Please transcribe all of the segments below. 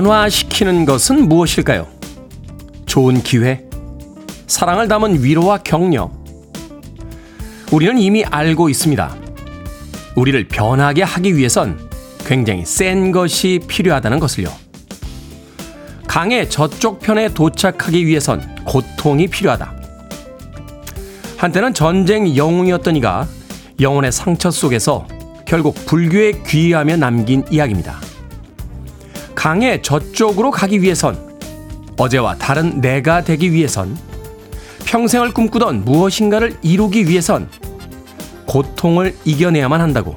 변화시키는 것은 무엇일까요? 좋은 기회, 사랑을 담은 위로와 격려. 우리는 이미 알고 있습니다. 우리를 변하게 하기 위해선 굉장히 센 것이 필요하다는 것을요. 강의 저쪽 편에 도착하기 위해선 고통이 필요하다. 한때는 전쟁 영웅이었던 이가 영혼의 상처 속에서 결국 불교에 귀의하며 남긴 이야기입니다. 강의 저쪽으로 가기 위해선 어제와 다른 내가 되기 위해선 평생을 꿈꾸던 무엇인가를 이루기 위해선 고통을 이겨내야만 한다고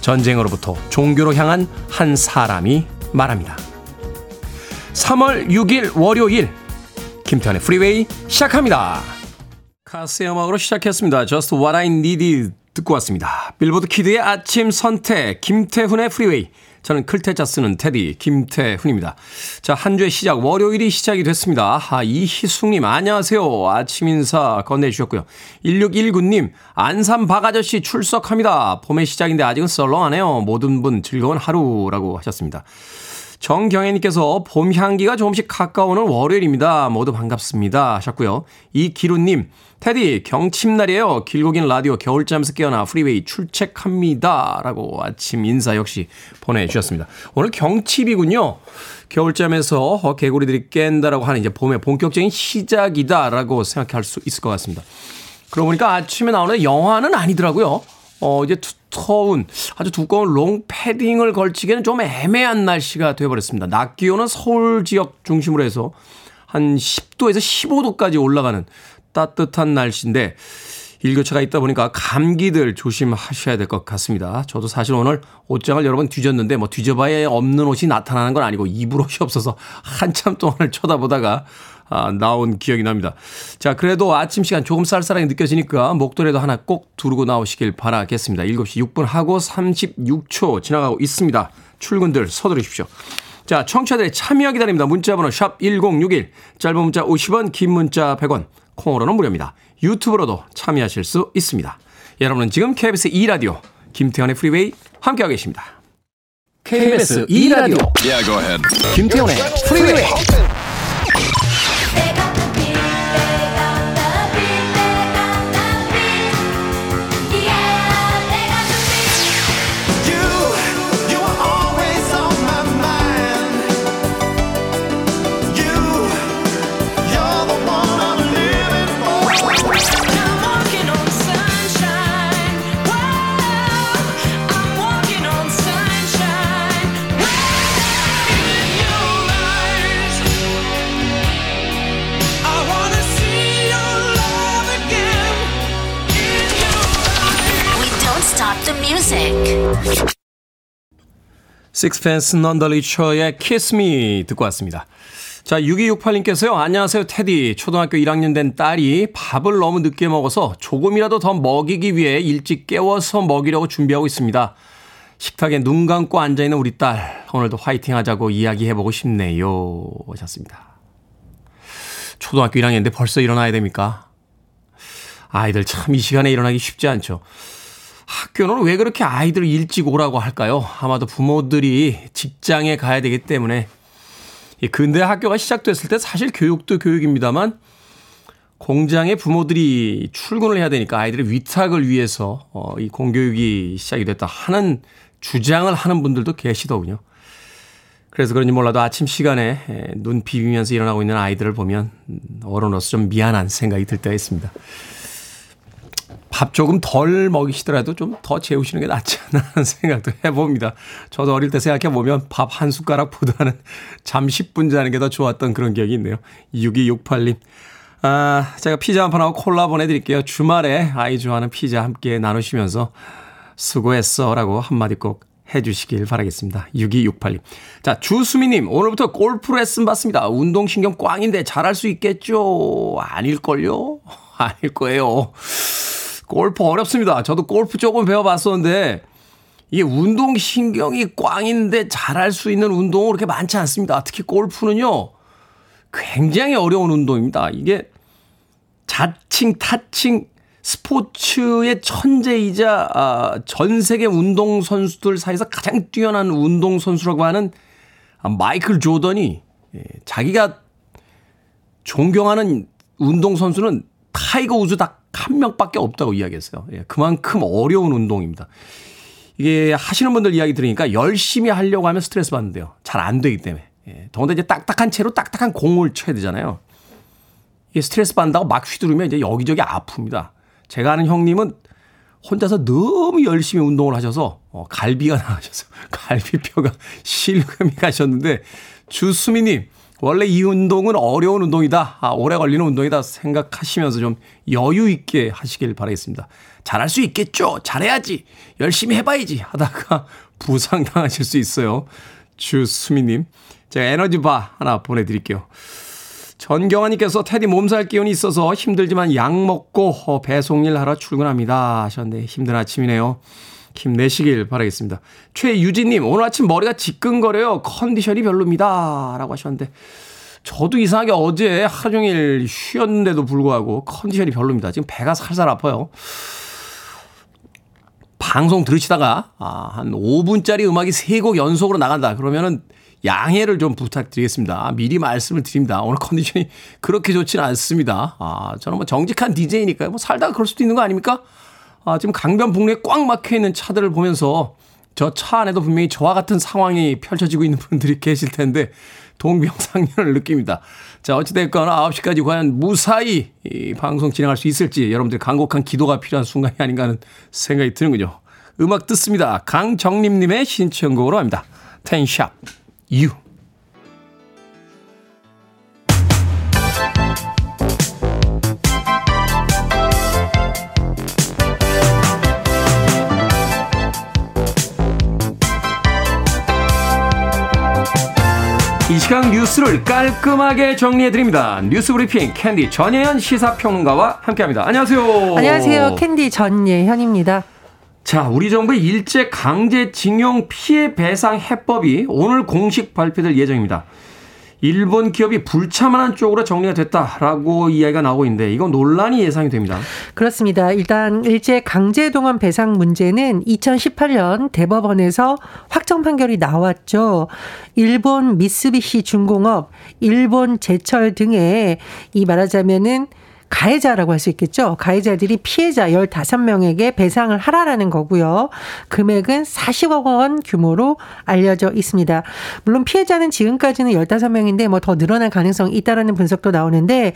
전쟁으로부터 종교로 향한 한 사람이 말합니다. 3월 6일 월요일 김태현의 프리웨이 시작합니다. 카스의 음악으로 시작했습니다. Just What I Needed 듣고 왔습니다. 빌보드 키드의 아침 선택 김태훈의 프리웨이 저는 클 태 자 쓰는 테디 김태훈입니다. 자, 한 주의 시작 월요일이 시작이 됐습니다. 아, 이희숙님 안녕하세요. 아침 인사 건네주셨고요. 1619님 안산 박아저씨 출석합니다. 봄의 시작인데 아직은 썰렁하네요. 모든 분 즐거운 하루라고 하셨습니다. 정경애님께서 봄 향기가 조금씩 가까워오는 월요일입니다. 모두 반갑습니다. 하셨고요. 이기루님, 테디, 경칩날이에요. 길고 긴 라디오 겨울잠에서 깨어나 프리웨이 출첵합니다. 라고 아침 인사 역시 보내주셨습니다. 오늘 경칩이군요. 겨울잠에서 개구리들이 깬다라고 하는 이제 봄의 본격적인 시작이다라고 생각할 수 있을 것 같습니다. 그러고 보니까 아침에 나오는 영하는 아니더라고요. 어, 이제 두터운, 아주 두꺼운 롱 패딩을 걸치기에는 좀 애매한 날씨가 되어버렸습니다. 낮 기온은 서울 지역 중심으로 해서 한 10도에서 15도까지 올라가는 따뜻한 날씨인데, 일교차가 있다 보니까 감기들 조심하셔야 될 것 같습니다. 저도 사실 오늘 옷장을 여러 번 뒤졌는데 뭐 뒤져봐야 없는 옷이 나타나는 건 아니고 입을 옷이 없어서 한참 동안을 쳐다보다가 아, 나온 기억이 납니다. 자, 그래도 아침 시간 조금 쌀쌀하게 느껴지니까 목도리도 하나 꼭 두르고 나오시길 바라겠습니다. 7시 6분 하고 36초 지나가고 있습니다. 출근들 서두르십시오. 자, 청취자들의 참여 기다립니다. 문자번호 샵 1061, 짧은 문자 50원, 긴 문자 100원, 콩으로는 무료입니다. 유튜브로도 참여하실 수 있습니다. 여러분은 지금 KBS 2라디오 김태훈의 프리웨이 함께하고 계십니다. KBS 2라디오 yeah, 김태훈의 프리웨이 식스펜스 넌더리처의 Kiss Me 듣고 왔습니다. 자, 6268님께서요. 안녕하세요, 테디. 초등학교 1학년 된 딸이 밥을 너무 늦게 먹어서 조금이라도 더 먹이기 위해 일찍 깨워서 먹이려고 준비하고 있습니다. 식탁에 눈 감고 앉아있는 우리 딸. 오늘도 화이팅 하자고 이야기해보고 싶네요. 하셨습니다. 초등학교 1학년인데 벌써 일어나야 됩니까? 아이들 참 이 시간에 일어나기 쉽지 않죠. 학교는 왜 그렇게 아이들을 일찍 오라고 할까요? 아마도 부모들이 직장에 가야 되기 때문에 근대 학교가 시작됐을 때 사실 교육도 교육입니다만 공장에 부모들이 출근을 해야 되니까 아이들의 위탁을 위해서 어, 이 공교육이 시작이 됐다 하는 주장을 하는 분들도 계시더군요. 그래서 그런지 몰라도 아침 시간에 눈 비비면서 일어나고 있는 아이들을 보면 어른으로서 좀 미안한 생각이 들 때가 있습니다. 밥 조금 덜 먹이시더라도 좀 더 재우시는 게 낫지 않나 하는 생각도 해봅니다. 저도 어릴 때 생각해보면 밥 한 숟가락보다는 잠 10분 자는 게 더 좋았던 그런 기억이 있네요. 6268님. 아, 제가 피자 한 판하고 콜라 보내드릴게요. 주말에 아이 좋아하는 피자 함께 나누시면서 수고했어 라고 한마디 꼭 해주시길 바라겠습니다. 6268님. 자, 주수미님, 오늘부터 골프 레슨 받습니다. 운동신경 꽝인데 잘할 수 있겠죠? 아닐걸요? 아닐 거예요. 골프 어렵습니다. 저도 골프 조금 배워봤었는데 이게 운동 신경이 꽝인데 잘할 수 있는 운동은 그렇게 많지 않습니다. 특히 골프는요. 굉장히 어려운 운동입니다. 이게 자칭 타칭 스포츠의 천재이자 아, 전 세계 운동 선수들 사이에서 가장 뛰어난 운동 선수라고 하는 아, 마이클 조던이 예, 자기가 존경하는 운동 선수는 타이거 우즈 딱 한 명밖에 없다고 이야기했어요. 예, 그만큼 어려운 운동입니다. 이게 하시는 분들 이야기 들으니까 열심히 하려고 하면 스트레스 받는데요. 잘 안 되기 때문에. 예, 더군다나 이제 딱딱한 채로 딱딱한 공을 쳐야 되잖아요. 이게 스트레스 받는다고 막 휘두르면 이제 여기저기 아픕니다. 제가 아는 형님은 혼자서 너무 열심히 운동을 하셔서 어, 갈비가 나가셔서 갈비뼈가 실금이 가셨는데 주수미님 원래 이 운동은 어려운 운동이다. 아, 오래 걸리는 운동이다 생각하시면서 좀 여유 있게 하시길 바라겠습니다. 잘할 수 있겠죠. 잘해야지. 열심히 해봐야지. 하다가 부상당하실 수 있어요. 주수미님. 제가 에너지바 하나 보내드릴게요. 전경아님께서 테디 몸살 기운이 있어서 힘들지만 약 먹고 어, 배송일 하러 출근합니다. 하셨는데 힘든 아침이네요. 힘내시길 바라겠습니다. 최유진님, 오늘 아침 머리가 지끈거려요. 컨디션이 별로입니다. 라고 하셨는데, 저도 이상하게 어제 하루 종일 쉬었는데도 불구하고 컨디션이 별로입니다. 지금 배가 살살 아파요. 방송 들으시다가, 아, 한 5분짜리 음악이 3곡 연속으로 나간다. 그러면은 양해를 좀 부탁드리겠습니다. 미리 말씀을 드립니다. 오늘 컨디션이 그렇게 좋지는 않습니다. 아, 저는 뭐 정직한 DJ니까요. 뭐 살다가 그럴 수도 있는 거 아닙니까? 아, 지금 강변 북로에 꽉 막혀 있는 차들을 보면서 저 차 안에도 분명히 저와 같은 상황이 펼쳐지고 있는 분들이 계실 텐데 동병상련을 느낍니다. 자, 어찌됐건 9시까지 과연 무사히 이 방송 진행할 수 있을지 여러분들 간곡한 기도가 필요한 순간이 아닌가 하는 생각이 드는군요. 음악 듣습니다. 강정림님의 신청곡으로 합니다. 텐샵, 유. 시간 뉴스를 깔끔하게 정리해드립니다. 뉴스 브리핑 캔디 전예현 시사평론가와 함께합니다. 안녕하세요. 안녕하세요. 캔디 전예현입니다. 자, 우리 정부의 일제 강제징용 피해 배상 해법이 오늘 공식 발표될 예정입니다. 일본 기업이 불참하는 쪽으로 정리가 됐다라고 이야기가 나오고 있는데 이건 논란이 예상이 됩니다. 그렇습니다. 일단 일제 강제 동원 배상 문제는 2018년 대법원에서 확정 판결이 나왔죠. 일본 미쓰비시 중공업, 일본 제철 등의 이 말하자면은 가해자라고 할 수 있겠죠. 가해자들이 피해자 15명에게 배상을 하라라는 거고요. 금액은 40억 원 규모로 알려져 있습니다. 물론 피해자는 지금까지는 15명인데 뭐 더 늘어날 가능성이 있다라는 분석도 나오는데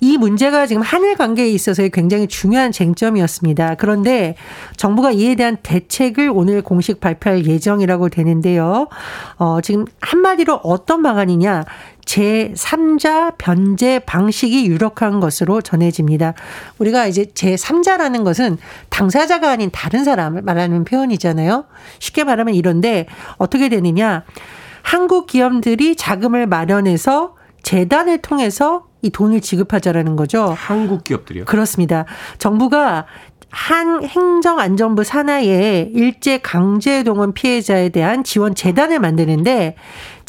이 문제가 지금 한일 관계에 있어서의 굉장히 중요한 쟁점이었습니다. 그런데 정부가 이에 대한 대책을 오늘 공식 발표할 예정이라고 되는데요. 어, 지금 한마디로 어떤 방안이냐. 제3자 변제 방식이 유력한 것으로 전해집니다. 우리가 이제 제3자라는 것은 당사자가 아닌 다른 사람을 말하는 표현이잖아요. 쉽게 말하면 이런데 어떻게 되느냐. 한국 기업들이 자금을 마련해서 재단을 통해서 이 돈을 지급하자라는 거죠. 한국 기업들이요? 그렇습니다. 정부가 한 행정안전부 산하에 일제 강제동원 피해자에 대한 지원 재단을 만드는데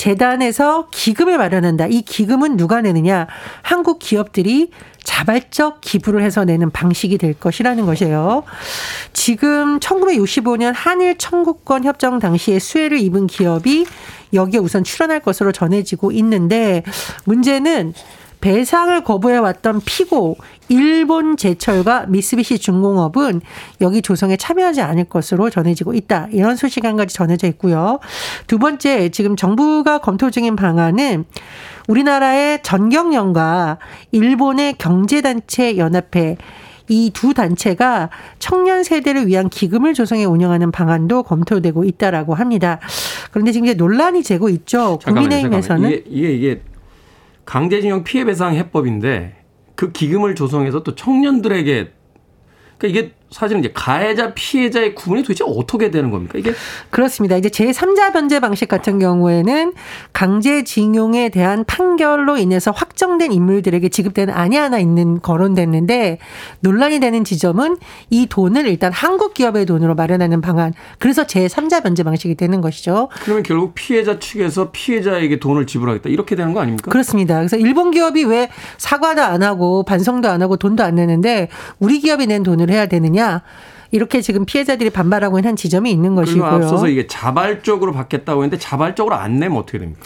재단에서 기금을 마련한다. 이 기금은 누가 내느냐? 한국 기업들이 자발적 기부를 해서 내는 방식이 될 것이라는 것이에요. 지금 1965년 한일 청구권 협정 당시에 수혜를 입은 기업이 여기에 우선 출연할 것으로 전해지고 있는데 문제는 배상을 거부해왔던 피고 일본 제철과 미쓰비시 중공업은 여기 조성에 참여하지 않을 것으로 전해지고 있다. 이런 소식 한 가지 전해져 있고요. 두 번째, 지금 정부가 검토 중인 방안은 우리나라의 전경련과 일본의 경제단체 연합회 이두 단체가 청년 세대를 위한 기금을 조성해 운영하는 방안도 검토되고 있다라고 합니다. 그런데 지금 이제 논란이 되고 있죠. 국민의힘에서는 이게, 이게, 이게 강제징용 피해 배상 해법인데 그 기금을 조성해서 또 청년들에게 그러니까 이게 사실은 이제 가해자 피해자의 구분이 도대체 어떻게 되는 겁니까? 이게 그렇습니다. 이제 제3자 변제 방식 같은 경우에는 강제징용에 대한 판결로 인해서 확정된 인물들에게 지급되는 안이 하나 있는 거론됐는데 논란이 되는 지점은 이 돈을 일단 한국 기업의 돈으로 마련하는 방안. 그래서 제3자 변제 방식이 되는 것이죠. 그러면 결국 피해자 측에서 피해자에게 돈을 지불하겠다 이렇게 되는 거 아닙니까? 그렇습니다. 그래서 일본 기업이 왜 사과도 안 하고 반성도 안 하고 돈도 안 내는데 우리 기업이 낸 돈을 해야 되느 냐? 이렇게 지금 피해자들이 반발하고 있는 한 지점이 있는 것이고요. 앞서서 이게 자발적으로 받겠다고 했는데 자발적으로 안 내면 어떻게 됩니까?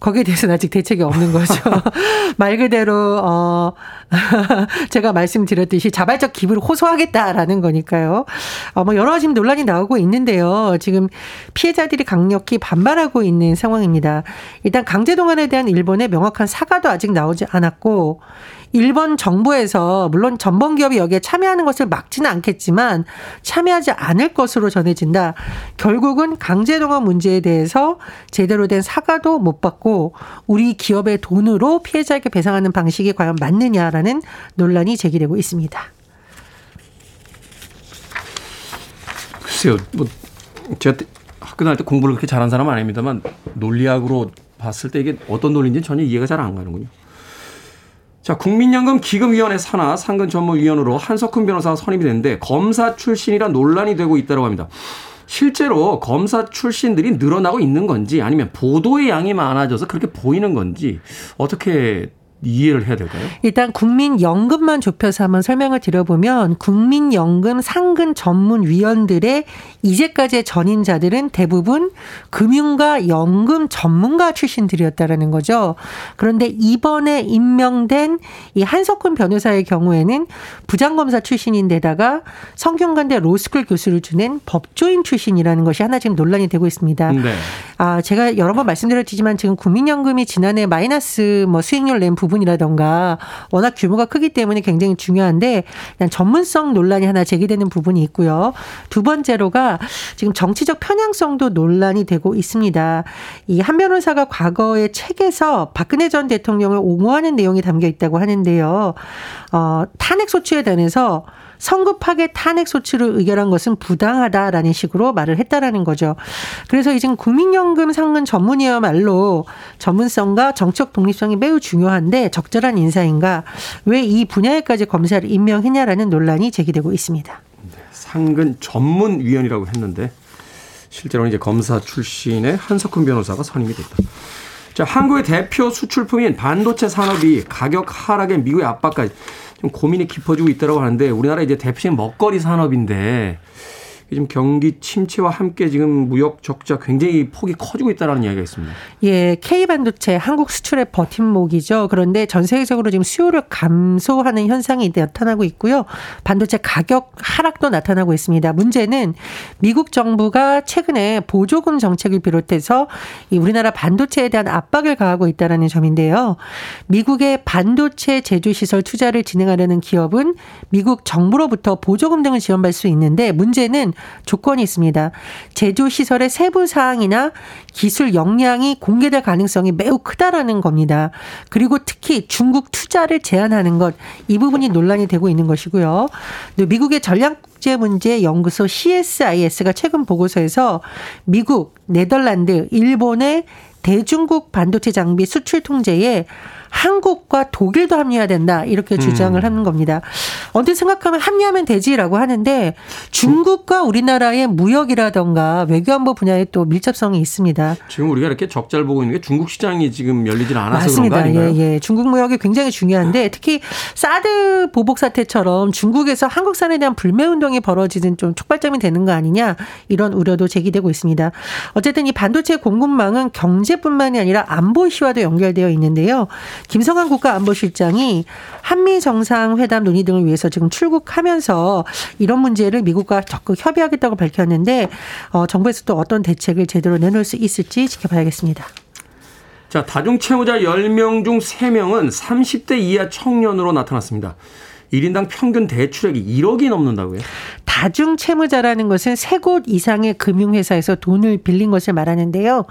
거기에 대해서는 아직 대책이 없는 거죠. 말 그대로 어 제가 말씀드렸듯이 자발적 기부를 호소하겠다라는 거니까요. 어 뭐 여러 가지 논란이 나오고 있는데요. 지금 피해자들이 강력히 반발하고 있는 상황입니다. 일단 강제 동원에 대한 일본의 명확한 사과도 아직 나오지 않았고 일본 정부에서 물론 전범 기업이 여기에 참여하는 것을 막지는 않겠지만 참여하지 않을 것으로 전해진다. 결국은 강제동원 문제에 대해서 제대로 된 사과도 못 받고 우리 기업의 돈으로 피해자에게 배상하는 방식이 과연 맞느냐라는 논란이 제기되고 있습니다. 글쎄요, 뭐 제가 학교 다닐 때 공부를 그렇게 잘한 사람은 아닙니다만 논리학으로 봤을 때 이게 어떤 논리인지 전혀 이해가 잘 안 가는군요. 자, 국민연금 기금위원회 산하 상근 전문위원으로 한석훈 변호사가 선임이 됐는데 검사 출신이라 논란이 되고 있다고 합니다. 실제로 검사 출신들이 늘어나고 있는 건지 아니면 보도의 양이 많아져서 그렇게 보이는 건지 어떻게 이해를 해야 될까요? 일단 국민연금만 좁혀서 한번 설명을 드려보면 국민연금 상근 전문위원들의 이제까지의 전임자들은 대부분 금융과 연금 전문가 출신들이었다라는 거죠. 그런데 이번에 임명된 이 한석훈 변호사의 경우에는 부장검사 출신인데다가 성균관대 로스쿨 교수를 지낸 법조인 출신이라는 것이 하나 지금 논란이 되고 있습니다. 네. 아, 제가 여러 번 말씀드렸지만 지금 국민연금이 지난해 마이너스 뭐 수익률 낸 부분 부분이라던가 워낙 규모가 크기 때문에 굉장히 중요한데 그냥 전문성 논란이 하나 제기되는 부분이 있고요. 두 번째로가 지금 정치적 편향성도 논란이 되고 있습니다. 이 한 변호사가 과거의 책에서 박근혜 전 대통령을 옹호하는 내용이 담겨 있다고 하는데요. 어, 탄핵 소추에 대해서 성급하게 탄핵 소추를 의결한 것은 부당하다라는 식으로 말을 했다라는 거죠. 그래서 이제 국민연금 상근 전문이야말로 전문성과 정책 독립성이 매우 중요한데 적절한 인사인가 왜 이 분야에까지 검사를 임명했냐라는 논란이 제기되고 있습니다. 네, 상근 전문위원이라고 했는데 실제로는 이제 검사 출신의 한석훈 변호사가 선임이 됐다. 자, 한국의 대표 수출품인 반도체 산업이 가격 하락에 미국의 압박까지 좀 고민이 깊어지고 있다고 하는데 우리나라 이제 대표적인 먹거리 산업인데 지금 경기 침체와 함께 지금 무역 적자 굉장히 폭이 커지고 있다라는 이야기가 있습니다. 예, K 반도체 한국 수출의 버팀목이죠. 그런데 전 세계적으로 지금 수요를 감소하는 현상이 나타나고 있고요. 반도체 가격 하락도 나타나고 있습니다. 문제는 미국 정부가 최근에 보조금 정책을 비롯해서 이 우리나라 반도체에 대한 압박을 가하고 있다라는 점인데요. 미국의 반도체 제조 시설 투자를 진행하려는 기업은 미국 정부로부터 보조금 등을 지원받을 수 있는데 문제는 조건이 있습니다. 제조 시설의 세부 사항이나 기술 역량이 공개될 가능성이 매우 크다라는 겁니다. 그리고 특히 중국 투자를 제한하는 것 이 부분이 논란이 되고 있는 것이고요. 미국의 전략 국제 문제 연구소 CSIS가 최근 보고서에서 미국, 네덜란드, 일본의 대중국 반도체 장비 수출 통제에 한국과 독일도 합류해야 된다 이렇게 음. 주장을 음. 하는 겁니다. 언뜻 생각하면 합류하면 되지라고 하는데 중국과 우리나라의 무역이라던가 외교안보 분야에 또 밀접성이 있습니다. 지금 우리가 이렇게 적자를 보고 있는 게 중국 시장이 지금 열리질 않아서 맞습니다. 그런 거? 예, 예. 중국 무역이 굉장히 중요한데 특히 사드 보복 사태처럼 중국에서 한국산에 대한 불매 운동이 벌어지는 좀 촉발점이 되는 거 아니냐 이런 우려도 제기되고 있습니다. 어쨌든 이 반도체 공급망은 경제뿐만이 아니라 안보 이슈와도 연결되어 있는데요. 김성한 국가안보실장이 한미 정상회담 논의 등을 위해서 지금 출국하면서 이런 문제를 미국과 적극 협의하겠다고 밝혔는데 어, 정부에서 또 어떤 대책을 제대로 내놓을 수 있을지 지켜봐야겠습니다. 자, 다중 채무자 10명 중 3명은 30대 이하 청년으로 나타났습니다. 1인당 평균 대출액이 1억이 넘는다고요? 다중 채무자라는 것은 세 곳 이상의 금융회사에서 돈을 빌린 것을 말하는데요.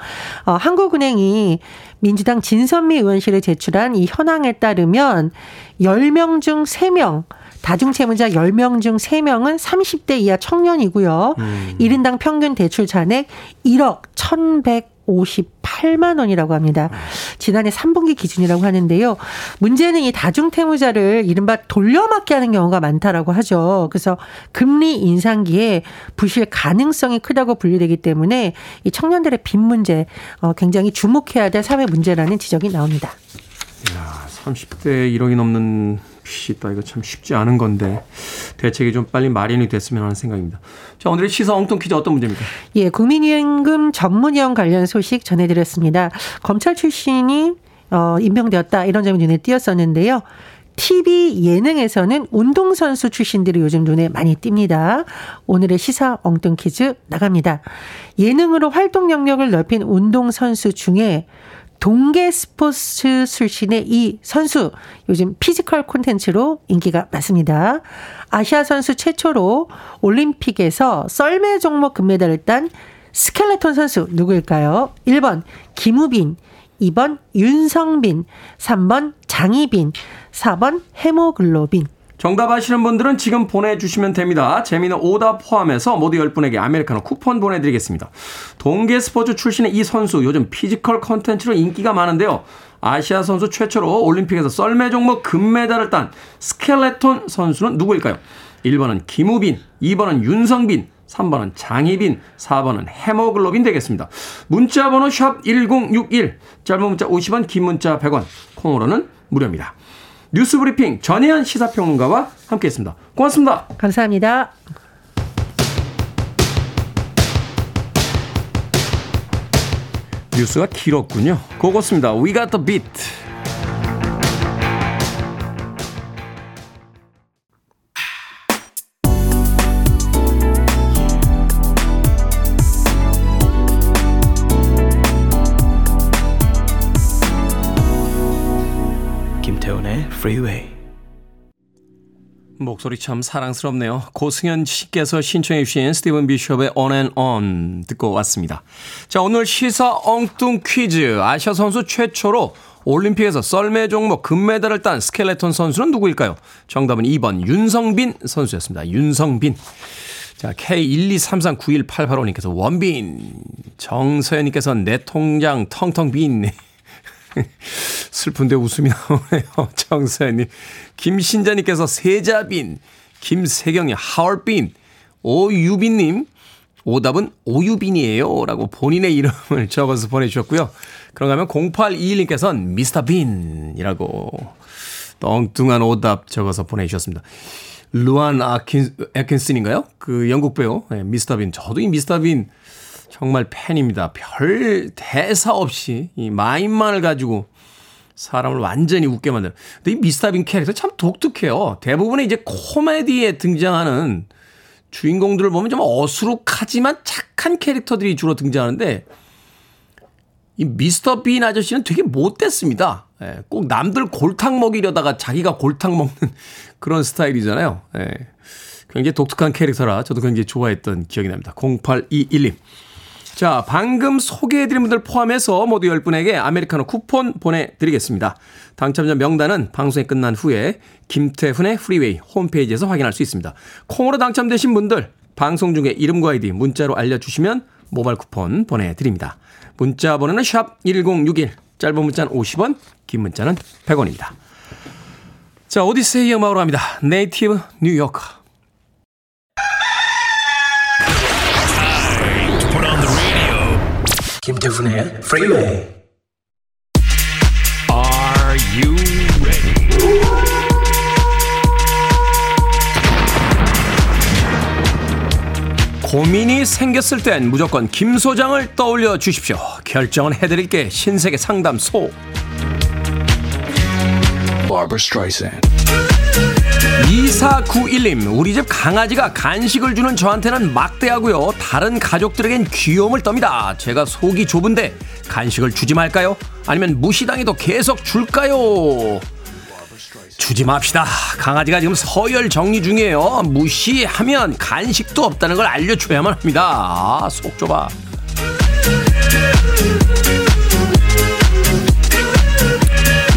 어, 한국은행이 민주당 진선미 의원실에 제출한 이 현황에 따르면 10명 중 3명 다중채무자 10명 중 3명은 30대 이하 청년이고요. 음. 1인당 평균 대출 잔액 1억 1,100 58만 원이라고 합니다. 지난해 3분기 기준이라고 하는데요. 문제는 이 다중태무자를 이른바 돌려막기 하는 경우가 많다라고 하죠. 그래서 금리 인상기에 부실 가능성이 크다고 분류되기 때문에 이 청년들의 빚 문제 어, 굉장히 주목해야 될 사회 문제라는 지적이 나옵니다. 야, 30대 1억이 넘는 보시다시피 이거 참 쉽지 않은 건데 대책이 좀 빨리 마련이 됐으면 하는 생각입니다. 자, 오늘의 시사 엉뚱 퀴즈 어떤 문제입니까? 예, 국민연금 전문위원 관련 소식 전해드렸습니다. 검찰 출신이 어, 임명되었다 이런 점이 눈에 띄었었는데요. TV 예능에서는 운동선수 출신들이 요즘 눈에 많이 띕니다. 오늘의 시사 엉뚱 퀴즈 나갑니다. 예능으로 활동 영역을 넓힌 운동선수 중에 동계 스포츠 출신의 이 선수 요즘 physical 콘텐츠로 인기가 많습니다. 아시아 선수 최초로 올림픽에서 썰매 종목 금메달을 딴 스켈레톤 선수 누구일까요? 1번 김우빈, 2번 윤성빈, 3번 장희빈, 4번 헤모글로빈. 정답 아시는 분들은 지금 보내주시면 됩니다. 재밌는 오답 포함해서 모두 10분에게 아메리카노 쿠폰 보내드리겠습니다. 동계 스포츠 출신의 이 선수 요즘 physical 컨텐츠로 인기가 많은데요. 아시아 선수 최초로 올림픽에서 썰매 종목 금메달을 딴 스켈레톤 선수는 누구일까요? 1번은 김우빈, 2번은 윤성빈, 3번은 장희빈, 4번은 헤모글로빈 되겠습니다. 문자 번호 샵 1061, 짧은 문자 50원, 긴 문자 100원, 콩으로는 무료입니다. 뉴스 브리핑 전혜연 시사평론가와 함께했습니다. 고맙습니다. 감사합니다. 뉴스가 길었군요. 그것습니다. We got the beat. Freeway. 목소리 참 사랑스럽네요. 고승현 씨께서 신청해 주신 스티븐 비숍의 On and On 듣고 왔습니다. 자, 오늘 시사 엉뚱 퀴즈. 아시아 선수 최초로 올림픽에서 썰매 종목 금메달을 딴 스켈레톤 선수는 누구일까요? 정답은 2번 윤성빈 선수였습니다. 윤성빈. 자, K123391885님께서 원빈. 정서연님께서 내 통장 텅텅 빈. 슬픈데 웃음이 나오네요. 정서연님. 김신자님께서 세자빈. 김세경님, 하얼빈. 오유빈님. 오답은 오유빈이에요. 라고 본인의 이름을 적어서 보내주셨고요. 그런가 하면 0821님께서는 미스터 빈이라고 엉뚱한 오답 적어서 보내주셨습니다. 루안 아킨, 에킨슨인가요? 그 영국 배우. 네, 미스터 빈. 저도 이 미스터 빈 정말 팬입니다. 별 대사 없이 이 마인만을 가지고 사람을 완전히 웃게 만드는. 근데 이 미스터 빈 캐릭터 참 독특해요. 대부분의 이제 코미디에 등장하는 주인공들을 보면 좀 어수룩하지만 착한 캐릭터들이 주로 등장하는데 이 미스터 빈 아저씨는 되게 못됐습니다. 예, 꼭 남들 골탕 먹이려다가 자기가 골탕 먹는 그런 스타일이잖아요. 예, 굉장히 독특한 캐릭터라 저도 굉장히 좋아했던 기억이 납니다. 0821님. 자, 방금 소개해드린 분들 포함해서 모두 10분에게 아메리카노 쿠폰 보내드리겠습니다. 당첨자 명단은 방송이 끝난 후에 김태훈의 프리웨이 홈페이지에서 확인할 수 있습니다. 콩으로 당첨되신 분들 방송 중에 이름과 아이디 문자로 알려주시면 모바일 쿠폰 보내드립니다. 문자 번호는 샵 1061, 짧은 문자는 50원, 긴 문자는 100원입니다. 자, 오디세이 음악으로 합니다. Native New Yorker 김태훈의 프리웨이 Are you ready? 고민이 생겼을 땐 무조건 김 소장을 떠올려 주십시오. 결정은 해드릴게 신세계 상담소. 2491님, 우리 집 강아지가 간식을 주는 저한테는 막대하고요. 다른 가족들에겐 귀여움을 떱니다. 제가 속이 좁은데 간식을 주지 말까요? 아니면 무시당해도 계속 줄까요? 주지 맙시다. 강아지가 지금 서열 정리 중이에요. 무시하면 간식도 없다는 걸 알려줘야만 합니다. 아, 속 좁아.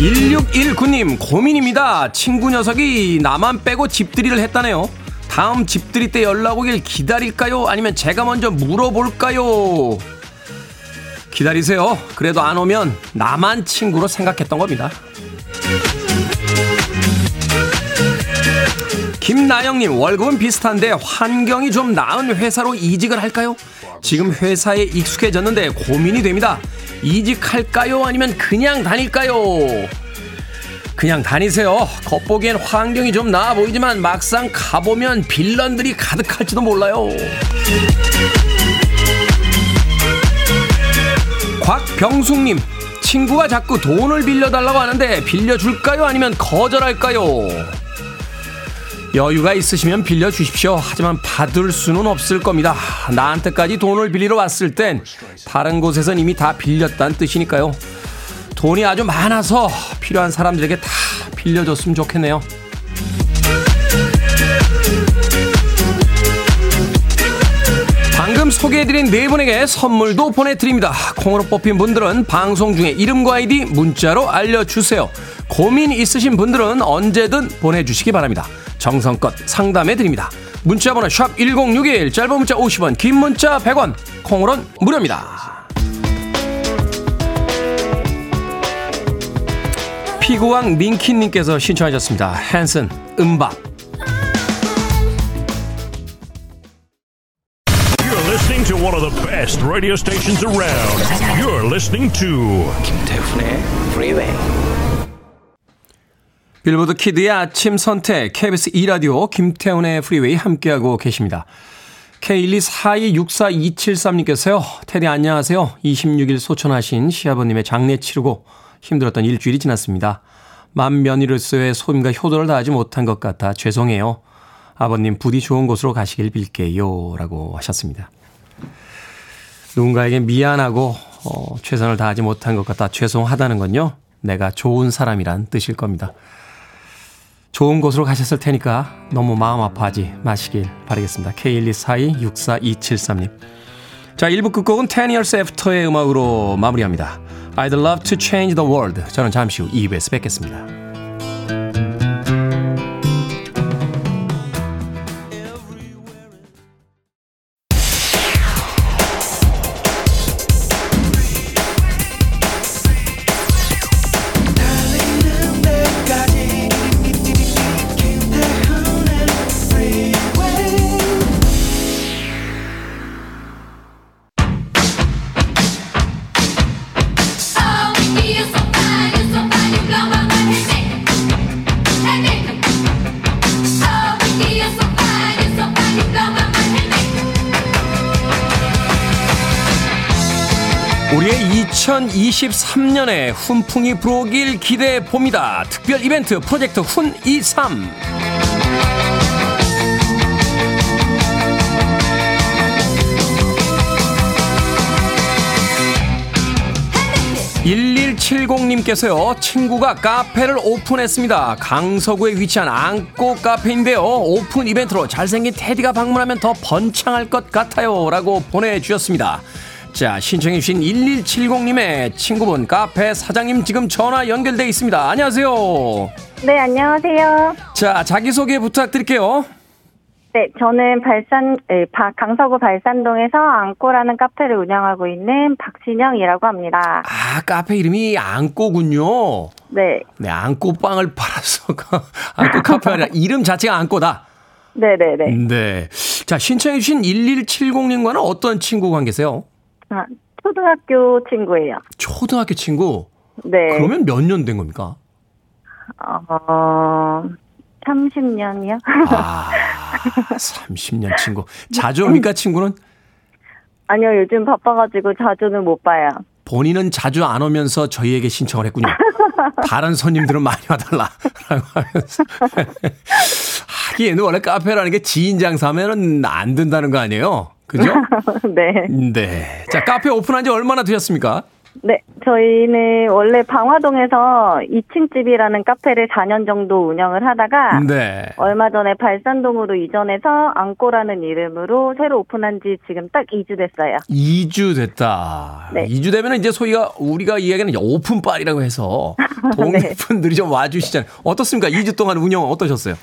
1619님 고민입니다. 친구 녀석이 나만 빼고 집들이를 했다네요. 다음 집들이 때 연락 오길 기다릴까요? 아니면 제가 먼저 물어볼까요? 기다리세요. 그래도 안 오면 나만 친구로 생각했던 겁니다. 김나영님 월급은 비슷한데 환경이 좀 나은 회사로 이직을 할까요? 지금 회사에 익숙해졌는데 고민이 됩니다. 이직할까요? 아니면 그냥 다닐까요? 그냥 다니세요. 겉보기엔 환경이 좀 나아 보이지만 막상 가보면 빌런들이 가득할지도 몰라요. 곽병숙님, 친구가 자꾸 돈을 빌려달라고 하는데 빌려줄까요? 아니면 거절할까요? 여유가 있으시면 빌려주십시오. 하지만 받을 수는 없을 겁니다. 나한테까지 돈을 빌리러 왔을 땐 다른 곳에선 이미 다 빌렸다는 뜻이니까요. 돈이 아주 많아서 필요한 사람들에게 다 빌려줬으면 좋겠네요. 방금 소개해드린 네 분에게 선물도 보내드립니다. 콩으로 뽑힌 분들은 방송 중에 이름과 아이디 문자로 알려주세요. 고민 있으신 분들은 언제든 보내주시기 바랍니다. 정성껏 상담해 드립니다. 문자 번호 샵 1061, 짧은 문자 50원, 긴 문자 100원, 콩으로는 무료입니다. 피구왕 민키님께서 신청하셨습니다. 핸슨, 음밥. You're listening to one of the best radio stations around. You're listening to 김태훈의 Freeway. 빌보드 키드의 아침 선택 KBS 2라디오 김태훈의 프리웨이 함께하고 계십니다. K124264273님께서요. 태디 안녕하세요. 26일 소천하신 시아버님의 장례 치르고 힘들었던 일주일이 지났습니다. 맏며느리로서의 소임과 효도를 다하지 못한 것 같아 죄송해요. 아버님 부디 좋은 곳으로 가시길 빌게요. 라고 하셨습니다. 누군가에게 미안하고 어, 최선을 다하지 못한 것 같아 죄송하다는 건요. 내가 좋은 사람이란 뜻일 겁니다. 좋은 곳으로 가셨을 테니까 너무 마음 아파하지 마시길 바라겠습니다. K124264273님. 자, 1부 끝곡은 10 years after의 음악으로 마무리합니다. I'd love to change the world. 저는 잠시 후 2부에서 뵙겠습니다. 2023년에 훈풍이 불어오길 기대해 봅니다. 특별 이벤트 프로젝트 훈23. 1170님께서요, 친구가 카페를 오픈했습니다. 강서구에 위치한 안고 카페인데요. 오픈 이벤트로 잘생긴 테디가 방문하면 더 번창할 것 같아요. 라고 보내주셨습니다. 자, 신청해주신 1170님의 친구분 카페 사장님 지금 전화 연결돼 있습니다. 안녕하세요. 네, 안녕하세요. 자, 자기소개 부탁드릴게요. 네, 저는 발산, 예, 바- 강서구 발산동에서 앙꼬라는 카페를 운영하고 있는 박신영이라고 합니다. 아, 카페 이름이 안고군요. 네, 네, 안고빵을 팔아서 안고 카페가 아니라 이름 자체가 안고다. 네네네. 네. 자, 신청해주신 1170님과는 어떤 친구 관계세요? 아, 초등학교 친구예요. 초등학교 친구? 네. 그러면 몇 년 된 겁니까? 어, 30년이요? 아, 30년 친구. 자주 옵니까, 친구는? 아니요, 요즘 바빠가지고 자주는 못 봐요. 본인은 자주 안 오면서 저희에게 신청을 했군요. 다른 손님들은 많이 와달라. 라고 하면서. 하긴, 원래 카페라는 게 지인 장사하면 안 된다는 거 아니에요? 그죠? 네. 네. 자, 카페 오픈한 지 얼마나 되셨습니까? 네, 저희는 원래 방화동에서 2층 집이라는 카페를 4년 정도 운영을 하다가 네. 얼마 전에 발산동으로 이전해서 앙꼬라는 이름으로 새로 오픈한 지 지금 딱 2주 됐어요. 2주 됐다. 네. 2주 되면 이제 소위가 우리가 이야기하는 오픈빨이라고 해서 동네 네. 분들이 좀 와주시잖아요. 어떻습니까? 2주 동안 운영 어떠셨어요?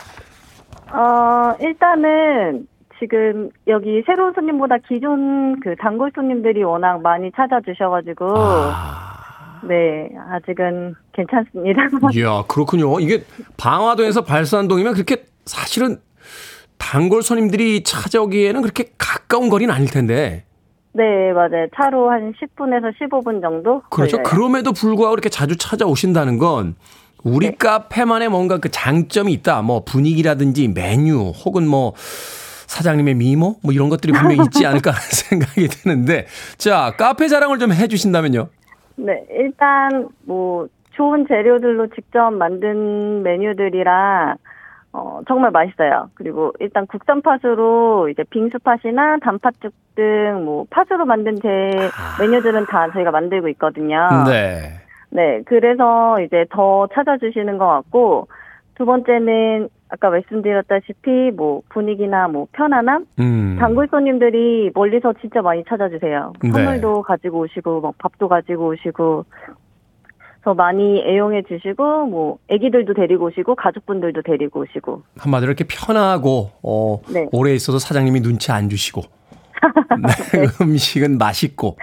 어, 일단은 지금 여기 새로운 손님보다 기존 그 단골 손님들이 워낙 많이 찾아주셔가지고 아, 네 아직은 괜찮습니다. 이야 그렇군요. 이게 방화동에서 발산동이면 그렇게 사실은 단골 손님들이 찾아오기에는 그렇게 가까운 거리는 아닐 텐데. 네 맞아요 차로 한 10분에서 15분 정도 그렇죠. 걸려요. 그럼에도 불구하고 이렇게 자주 찾아오신다는 건 우리 카페만의 뭔가 그 장점이 있다. 뭐 분위기라든지 메뉴 혹은 뭐 사장님의 미모 뭐 이런 것들이 분명히 있지 않을까 하는 생각이 드는데 자 카페 자랑을 좀 해주신다면요. 네, 일단 뭐 좋은 재료들로 직접 만든 메뉴들이라 어, 정말 맛있어요. 그리고 일단 국산 팥으로 이제 빙수팥이나 단팥죽 등 뭐 팥으로 만든 제 메뉴들은 다 저희가 만들고 있거든요. 네. 네, 그래서 이제 더 찾아주시는 것 같고 두 번째는 아까 말씀드렸다시피 뭐 분위기나 뭐 편안함, 음. 단골 손님들이 멀리서 진짜 많이 찾아주세요. 네. 선물도 가지고 오시고, 막 밥도 가지고 오시고, 더 많이 애용해 주시고, 뭐, 애기들도 데리고 오시고, 가족분들도 데리고 오시고. 한마디로 이렇게 편하고 어, 네. 오래 있어도 사장님이 눈치 안 주시고 네, 음식은 맛있고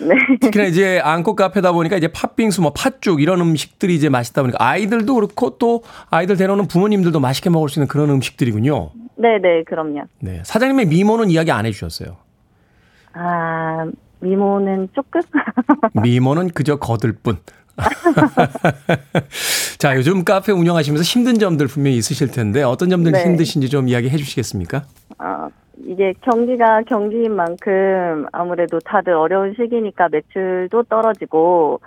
네. 특히나 이제 안고 카페다 보니까 이제 팥빙수 뭐 팥죽 이런 음식들이 이제 맛있다 보니까 아이들도 그렇고 또 아이들 데려오는 부모님들도 맛있게 먹을 수 있는 그런 음식들이군요. 네 네, 그럼요. 네. 사장님의 미모는 이야기 안 해주셨어요. 아, 미모는 조금? 미모는 그저 거들 뿐. 자, 요즘 카페 운영하시면서 힘든 점들 분명히 있으실 텐데 어떤 점들이 네. 힘드신지 좀 이야기 해 주시겠습니까? 아, 이게 경기가 경기인 만큼 아무래도 다들 어려운 시기니까 매출도 떨어지고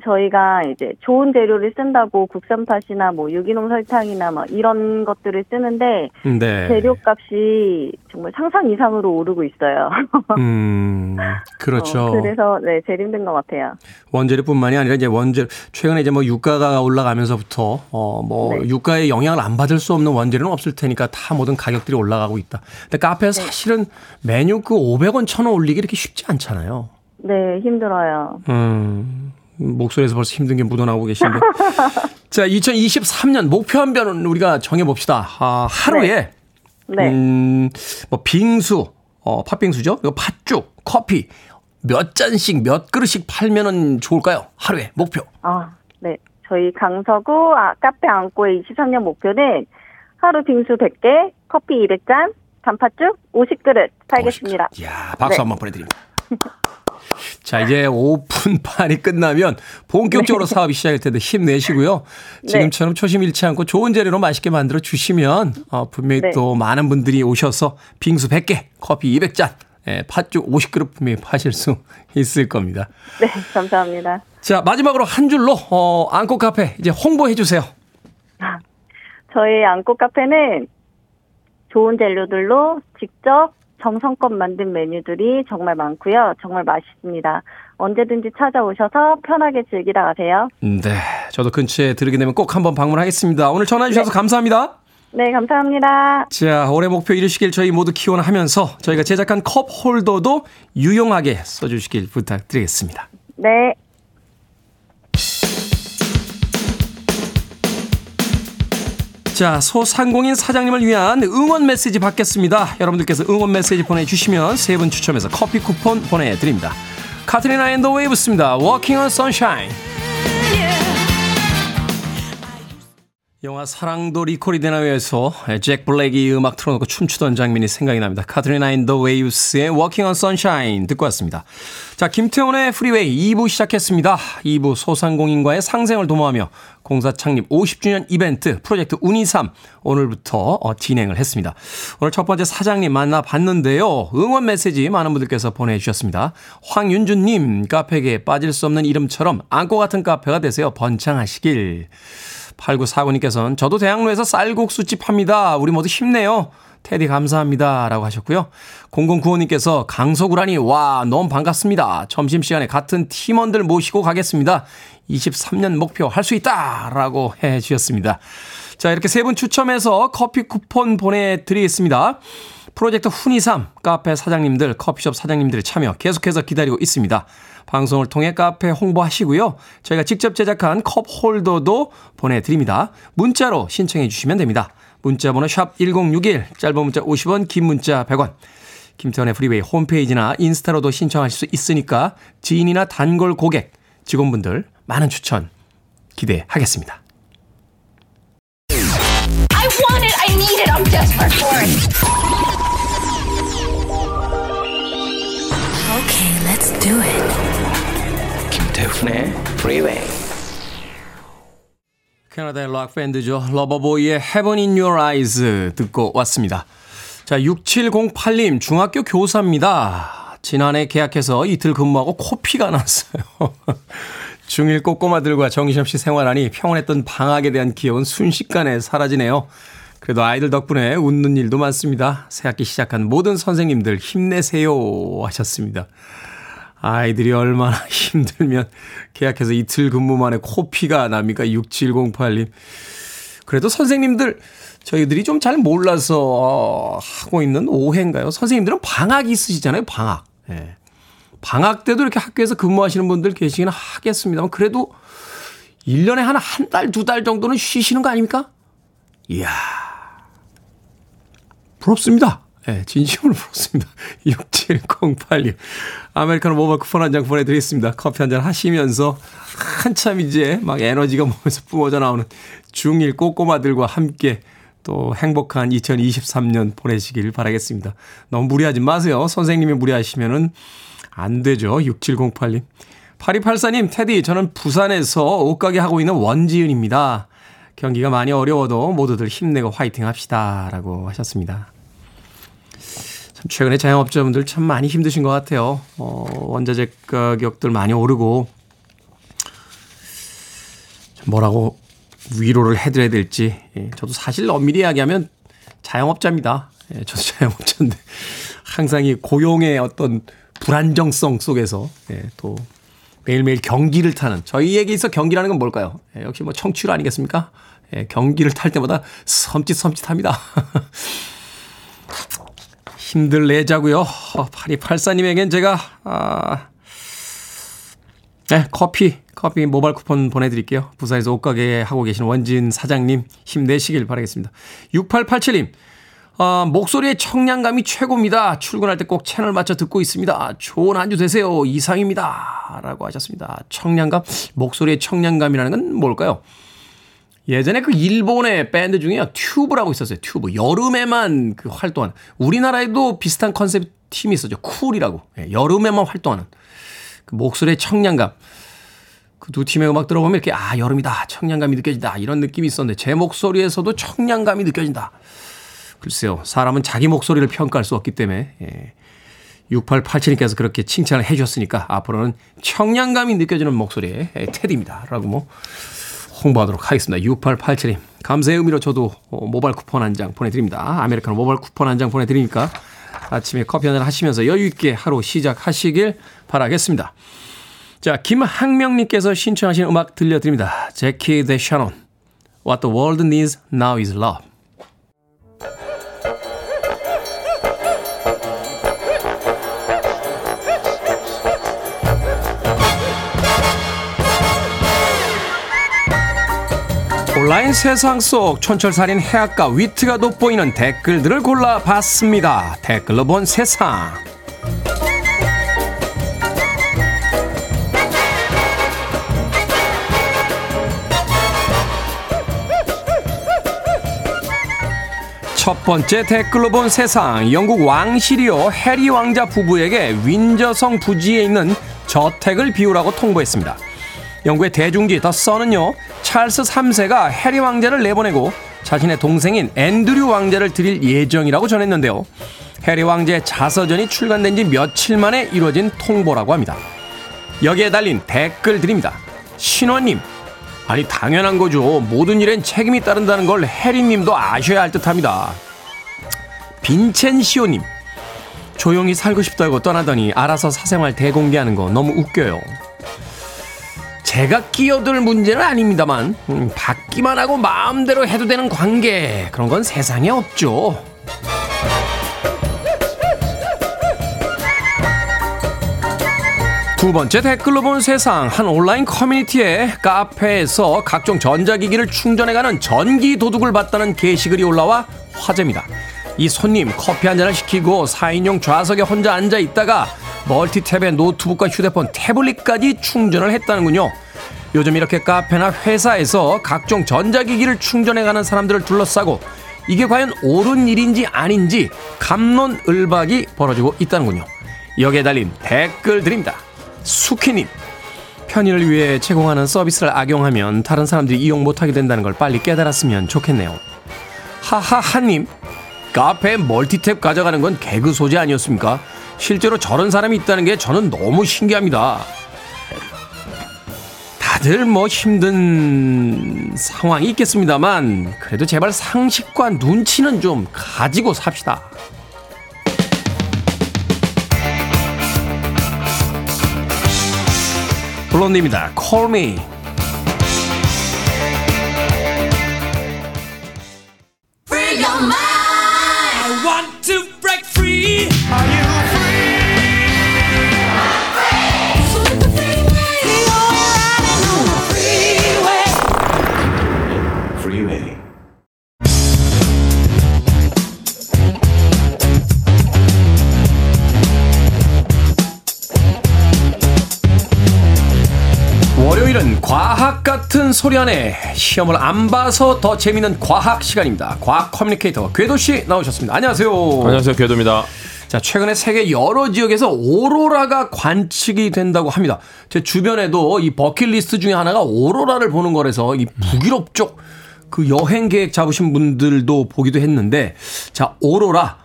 저희가 이제 좋은 재료를 쓴다고 국산 팥이나 뭐 유기농 설탕이나 막 이런 것들을 쓰는데 네. 재료값이 정말 상상 이상으로 오르고 있어요. 음, 그렇죠. 어, 그래서 네 제일 힘든 것 같아요. 원재료뿐만이 아니라 이제 원재 최근에 이제 뭐 유가가 올라가면서부터 어뭐 네. 유가의 영향을 안 받을 수 없는 원재료는 없을 테니까 다 모든 가격들이 올라가고 있다. 근데 카페에서 네. 사실은 메뉴 그 500원, 1000원 올리기 이렇게 쉽지 않잖아요. 네 힘들어요. 음. 목소리에서 벌써 힘든 게 묻어나오고 계신데. 자, 2023년 목표 한 변은 우리가 정해 봅시다. 아, 하루에 네. 음, 뭐 빙수, 어, 팥빙수죠? 이거 팥죽, 커피 몇 잔씩 몇 그릇씩 팔면은 좋을까요? 하루에 목표. 아, 네. 저희 강서구 아, 카페 안고의 23년 목표는 하루 빙수 100개, 커피 200잔, 단팥죽 50그릇 팔겠습니다. 이야, 박수 네. 한번 보내드립니다. 자, 이제 오픈판이 끝나면 본격적으로 사업이 시작일 텐데 힘내시고요. 지금처럼 초심 잃지 않고 좋은 재료로 맛있게 만들어 주시면 어, 분명히 네. 또 많은 분들이 오셔서 빙수 100개, 커피 200잔, 예, 팥죽 50그릇 분명히 파실 수 있을 겁니다. 네, 감사합니다. 자, 마지막으로 한 줄로 어, 안고 카페 이제 홍보해 주세요. 저희 안고 카페는 좋은 재료들로 직접 정성껏 만든 메뉴들이 정말 많고요. 정말 맛있습니다. 언제든지 찾아오셔서 편하게 즐기다 가세요. 네, 저도 근처에 들으게 되면 꼭 한번 방문하겠습니다. 오늘 전화 주셔서 감사합니다. 네, 감사합니다. 자, 올해 목표 이루시길 저희 모두 기원하면서 저희가 제작한 컵 홀더도 유용하게 써주시길 부탁드리겠습니다. 네. 자, 소상공인 사장님을 위한 응원 메시지 받겠습니다. 여러분들께서 응원 메시지 보내주시면 세 분 추첨해서 커피 쿠폰 보내드립니다. Katrina and the Waves입니다. Walking on Sunshine. 영화 사랑도 리콜이 되나요에서 잭 블랙이 음악 틀어놓고 춤추던 장면이 생각이 납니다. Katrina and the Waves의 Walking on Sunshine 듣고 왔습니다. 자, 김태훈의 프리웨이 2부 시작했습니다. 2부 소상공인과의 상생을 도모하며 공사 창립 50주년 이벤트 프로젝트 운이3 오늘부터 어, 진행을 했습니다. 오늘 첫 번째 사장님 만나봤는데요. 응원 메시지 많은 분들께서 보내주셨습니다. 황윤주님 카페계에 빠질 수 없는 이름처럼 안고 같은 카페가 되세요. 번창하시길. 8949님께서는 저도 대학로에서 쌀국수집 합니다. 우리 모두 힘내요. 테디 감사합니다. 라고 하셨고요. 0095님께서 강서구라니 와 너무 반갑습니다. 점심시간에 같은 팀원들 모시고 가겠습니다. 23년 목표 할 수 있다. 라고 해 주셨습니다. 자 이렇게 세 분 추첨해서 커피 쿠폰 보내드리겠습니다. 프로젝트 훈이삼 카페 사장님들, 커피숍 사장님들의 참여 계속해서 기다리고 있습니다. 방송을 통해 카페 홍보하시고요. 저희가 직접 제작한 컵 홀더도 보내드립니다. 문자로 신청해 주시면 됩니다. 문자 번호 샵 1061, 짧은 문자 50원, 긴 문자 100원. 김태훈의 프리웨이 홈페이지나 인스타로도 신청하실 수 있으니까 지인이나 단골 고객, 직원분들 많은 추천 기대하겠습니다. I need it. I'm desperate for it. Okay, let's do it. 김태훈의 Freeway. 캐나다의 락 밴드죠. 러버보이의 Heaven in Your Eyes 듣고 왔습니다. 자, 6708님, 중학교 교사입니다. 지난해 계약해서 이틀 근무하고 코피가 났어요. 중1 꼬꼬마들과 정신없이 생활하니 평온했던 방학에 대한 기억은 순식간에 사라지네요. 그래도 아이들 덕분에 웃는 일도 많습니다. 새학기 시작한 모든 선생님들 힘내세요 하셨습니다. 아이들이 얼마나 힘들면 계약해서 이틀 근무 만에 코피가 납니까? 6708님. 그래도 선생님들, 저희들이 좀 잘 몰라서 어, 하고 있는 오해인가요? 선생님들은 방학이 있으시잖아요, 방학. 예. 방학 때도 이렇게 학교에서 근무하시는 분들 계시긴 하겠습니다만, 그래도 1년에 한 한 달, 두 달 정도는 쉬시는 거 아닙니까? 이야. 부럽습니다. 예, 진심으로 부럽습니다. 6708님. 아메리카노 모바일 쿠폰 한 장 보내드리겠습니다. 커피 한 잔 하시면서 한참 이제 막 에너지가 몸에서 뿜어져 나오는 중1 꼬꼬마들과 함께 또 행복한 2023년 보내시길 바라겠습니다. 너무 무리하지 마세요. 선생님이 무리하시면은 안 되죠. 6708님. 8284님, 테디, 저는 부산에서 옷가게 하고 있는 원지은입니다. 경기가 많이 어려워도 모두들 힘내고 화이팅 합시다. 라고 하셨습니다. 참 최근에 자영업자분들 참 많이 힘드신 것 같아요. 어, 원자재 가격들 많이 오르고 참 뭐라고 위로를 해드려야 될지 예, 저도 사실 엄밀히 이야기하면 자영업자입니다. 예, 저도 자영업자인데 항상 이 고용의 어떤 불안정성 속에서 예, 또 매일매일 경기를 타는 저희에게 있어 경기라는 건 뭘까요? 예, 역시 뭐 청취율 아니겠습니까? 예, 경기를 탈 때마다 섬찟섬찟합니다. 힘들 내자고요. 8284님에겐 제가 아, 네, 커피 커피 모바일 쿠폰 보내드릴게요. 부산에서 옷가게 하고 계신 원진 사장님 힘내시길 바라겠습니다. 6887님 아, 목소리의 청량감이 최고입니다. 출근할 때 꼭 채널 맞춰 듣고 있습니다. 좋은 한 주 되세요. 이상입니다. 라고 하셨습니다. 청량감? 목소리의 청량감이라는 건 뭘까요? 예전에 그 일본의 밴드 중에요. 튜브라고 있었어요. 튜브. 여름에만 그 활동하는. 우리나라에도 비슷한 컨셉 팀이 있었죠. 쿨이라고. 예, 여름에만 활동하는. 그 목소리의 청량감. 그 두 팀의 음악 들어보면 이렇게 아, 여름이다. 청량감이 느껴진다. 이런 느낌이 있었는데 제 목소리에서도 청량감이 느껴진다. 글쎄요. 사람은 자기 목소리를 평가할 수 없기 때문에 예. 6887님께서 그렇게 칭찬을 해 주셨으니까 앞으로는 청량감이 느껴지는 목소리의 예, 테디입니다. 라고 뭐 홍보하도록 하겠습니다. 6887님. 감사의 의미로 저도 어, 모바일 쿠폰 한 장 보내드립니다. 아메리카노 모바일 쿠폰 한 장 보내드리니까 아침에 커피 한잔 하시면서 여유있게 하루 시작하시길 바라겠습니다. 자, 김학명님께서 신청하신 음악 들려드립니다. 제키 데 샤논. What the world needs now is love. 온라인 세상 속 촌철살인 해악과 위트가 돋보이는 댓글들을 골라봤습니다. 댓글로 본 세상. 첫 번째 댓글로 본 세상. 영국 왕실이요 해리 왕자 부부에게 윈저성 부지에 있는 저택을 비우라고 통보했습니다. 영국의 대중지 더 선은요 찰스 3세가 해리 왕자를 내보내고 자신의 동생인 앤드류 왕자를 드릴 예정이라고 전했는데요. 해리 왕자의 자서전이 출간된 지 며칠 만에 이루어진 통보라고 합니다. 여기에 달린 댓글들입니다. 신원님, 아니 당연한 거죠. 모든 일엔 책임이 따른다는 걸 해리님도 아셔야 할 듯합니다. 빈첸시오님, 조용히 살고 싶다고 떠나더니 알아서 사생활 대공개하는 거 너무 웃겨요. 제가 끼어들 문제는 아닙니다만 음, 받기만 하고 마음대로 해도 되는 관계 그런 건 세상에 없죠. 두 번째 댓글로 본 세상 한 온라인 커뮤니티에 카페에서 각종 전자기기를 충전해가는 전기 도둑을 봤다는 게시글이 올라와 화제입니다. 이 손님 커피 한 잔을 시키고 4인용 좌석에 혼자 앉아 있다가 멀티탭에 노트북과 휴대폰, 태블릿까지 충전을 했다는군요. 요즘 이렇게 카페나 회사에서 각종 전자기기를 충전해가는 사람들을 둘러싸고 이게 과연 옳은 일인지 아닌지 감론을박이 벌어지고 있다는군요. 여기에 달린 댓글 드립니다. 수키님, 편의를 위해 제공하는 서비스를 악용하면 다른 사람들이 이용 못하게 된다는 걸 빨리 깨달았으면 좋겠네요. 하하하님, 카페 멀티탭 가져가는 건 개그 소재 아니었습니까? 실제로 저런 사람이 있다는 게 저는 너무 신기합니다. 다들 뭐 힘든 상황이 있겠습니다만 그래도 제발 상식과 눈치는 좀 가지고 삽시다. 블론디입니다. Call me. Freeway. 월요일은 과학 같은 소리 안에 시험을 안 봐서 더 재밌는 과학 시간입니다. 과학 커뮤니케이터 궤도 씨 나오셨습니다. 안녕하세요. 안녕하세요, 궤도입니다. 자, 최근에 세계 여러 지역에서 오로라가 관측이 된다고 합니다. 제 주변에도 이 버킷리스트 중에 하나가 오로라를 보는 거라서 이 북유럽 쪽 그 여행 계획 잡으신 분들도 보기도 했는데 자, 오로라.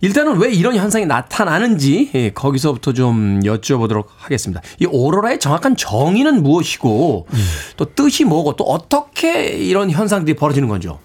일단은 왜 이런 현상이 나타나는지 예, 거기서부터 좀 여쭤보도록 하겠습니다. 이 오로라의 정확한 정의는 무엇이고 또 뜻이 뭐고 또 어떻게 이런 현상들이 벌어지는 건죠?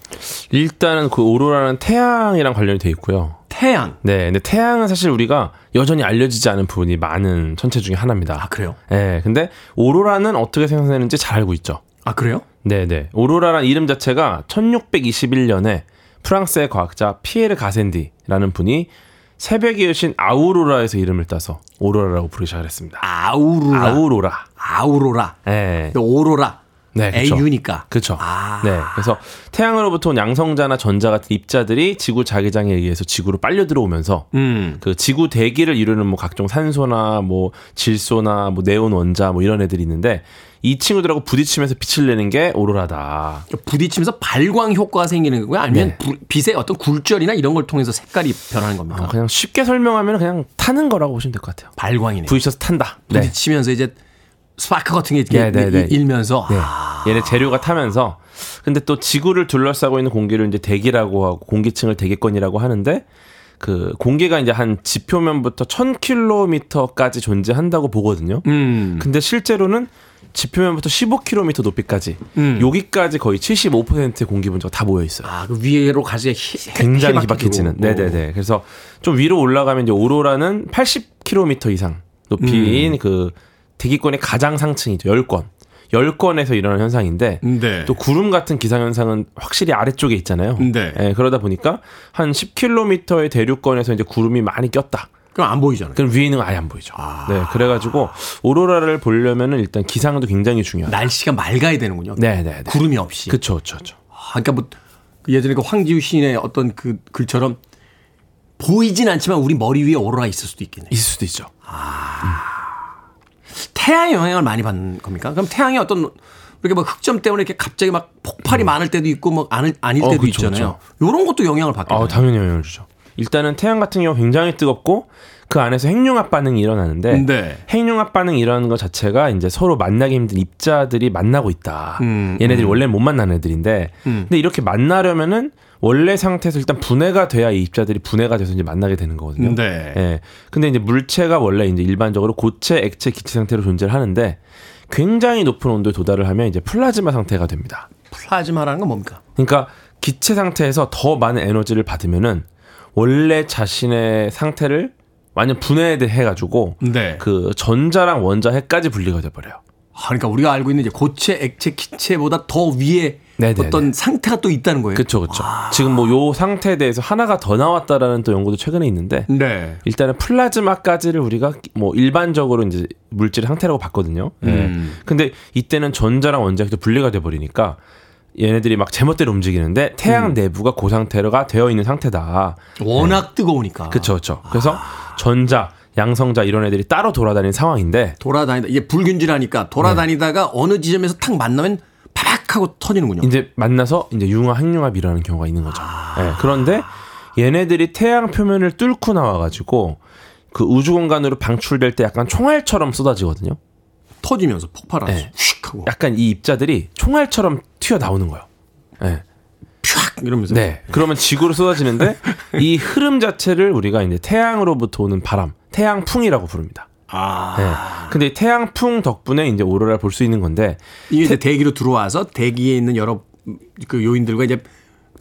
일단은 그 오로라는 태양이랑 관련이 돼 있고요. 태양. 네, 근데 태양은 사실 우리가 여전히 알려지지 않은 부분이 많은 천체 중에 하나입니다. 아, 그래요? 네, 근데 오로라는 어떻게 생성되는지 잘 알고 있죠. 아, 그래요? 네, 네. 오로라란 이름 자체가 1621년에 프랑스의 과학자 피에르 가센디라는 분이 새벽의 여신 아우로라에서 이름을 따서 오로라라고 부르기 시작했습니다. 아우로라. 아우로라. 아우로라. 네. 오로라. 네, 그쵸. AU니까. 그렇죠. 아. 네. 그래서 태양으로부터 온 양성자나 전자 같은 입자들이 지구 자기장에 의해서 지구로 빨려 들어오면서 음. 그 지구 대기를 이루는 뭐 각종 산소나 뭐 질소나 뭐 네온 원자 뭐 이런 애들이 있는데 이 친구들하고 부딪히면서 빛을 내는 게 오로라다. 부딪히면서 발광 효과가 생기는 거고요? 아니면 네. 불- 빛의 어떤 굴절이나 이런 걸 통해서 색깔이 변하는 겁니까? 아, 그냥 쉽게 설명하면 그냥 타는 거라고 보시면 될 것 같아요. 발광이네. 부딪혀서 탄다. 네. 부딪히면서 이제 스파크 같은 게 이렇게 네, 네, 네. 일- 일면서 네. 아, 얘네 재료가 타면서 근데 또 지구를 둘러싸고 있는 공기를 이제 대기라고 하고 공기층을 대기권이라고 하는데 그 공기가 이제 한 지표면부터 1000km까지 존재한다고 보거든요. 음. 근데 실제로는 지표면부터 15km 높이까지 음. 여기까지 거의 75%의 공기 분자가 다 모여 있어요. 아, 그 위로 히- 굉장히 희박해지는. 들어오고. 네네 네. 그래서 좀 위로 올라가면 이제 오로라는 80km 이상 높이인 그 대기권의 가장 상층이죠. 10권. 10권에서 일어나는 현상인데 네. 또 구름 같은 기상 현상은 확실히 아래쪽에 있잖아요. 네. 예, 그러다 보니까 한 10km의 대륙권에서 이제 구름이 많이 꼈다. 그럼 안 보이잖아요. 그럼 위에 있는 건 아예 안 보이죠. 아. 네, 그래가지고 오로라를 보려면은 일단 기상도 굉장히 중요해요. 날씨가 맑아야 되는군요. 네, 네, 네. 구름이 없이. 그쵸, 그쵸, 그쵸. 아, 그러니까 뭐 예전에 그 황지우 시인의 어떤 그 글처럼 보이진 않지만 우리 머리 위에 오로라 있을 수도 있겠네요. 있을 수도 있죠. 태양의 영향을 많이 받는 겁니까? 그럼 태양이 어떤 이렇게 막 흑점 때문에 이렇게 갑자기 막 폭발이 많을 때도 있고 뭐 아닐, 아닐 어, 때도 그쵸, 있잖아요. 이런 것도 영향을 받게 아. 당연히 영향을 주죠. 일단은 태양 같은 경우 굉장히 뜨겁고 그 안에서 핵융합 반응이 일어나는데 네. 핵융합 반응이 일어나는 것 자체가 이제 서로 만나기 힘든 입자들이 만나고 있다. 음, 얘네들이 원래 못 만나는 애들인데 음. 근데 이렇게 만나려면은 원래 상태에서 일단 분해가 돼야 이 입자들이 분해가 돼서 이제 만나게 되는 거거든요. 네. 예. 근데 이제 물체가 원래 이제 일반적으로 고체, 액체, 기체 상태로 존재를 하는데 굉장히 높은 온도에 도달을 하면 이제 플라즈마 상태가 됩니다. 플라즈마라는 건 뭡니까? 그러니까 기체 상태에서 더 많은 에너지를 받으면은 원래 자신의 상태를 완전 분해해가지고 네. 그 전자랑 원자 핵까지 분리가 돼버려요. 아, 그러니까 우리가 알고 있는 이제 고체, 액체, 기체보다 더 위에 네네네. 어떤 상태가 또 있다는 거예요. 그렇죠, 그렇죠. 지금 뭐 요 상태에 대해서 하나가 더 나왔다라는 또 연구도 최근에 있는데 네. 일단은 플라즈마까지를 우리가 뭐 일반적으로 이제 물질의 상태라고 봤거든요. 예. 음. 근데 이때는 전자랑 원자핵도 분리가 돼 버리니까 얘네들이 막 제멋대로 움직이는데 태양 음. 내부가 그 상태가 되어 있는 상태다. 워낙 뜨거우니까. 그렇죠, 그렇죠. 그래서 전자, 양성자 이런 애들이 따로 돌아다니는 상황인데 돌아다니다 이게 불균질하니까 돌아다니다가 어느 지점에서 탁 만나면 파박 하고 터지는군요. 이제 만나서 이제 융합, 핵융합이 일어나는 경우가 있는 거죠. 아. 예, 그런데 얘네들이 태양 표면을 뚫고 나와가지고 그 우주 공간으로 방출될 때 약간 총알처럼 쏟아지거든요. 터지면서 폭발하면서 네. 휙 하고 약간 이 입자들이 총알처럼 튀어나오는 거예요. 네. 휙 이러면서 네. 그러면 지구로 쏟아지는데 이 흐름 자체를 우리가 이제 태양으로부터 오는 바람, 태양풍이라고 부릅니다. 아 네. 근데 이 태양풍 덕분에 이제 오로라를 볼 수 있는 건데 이게 이제 대기로 들어와서 대기에 있는 여러 그 요인들과 이제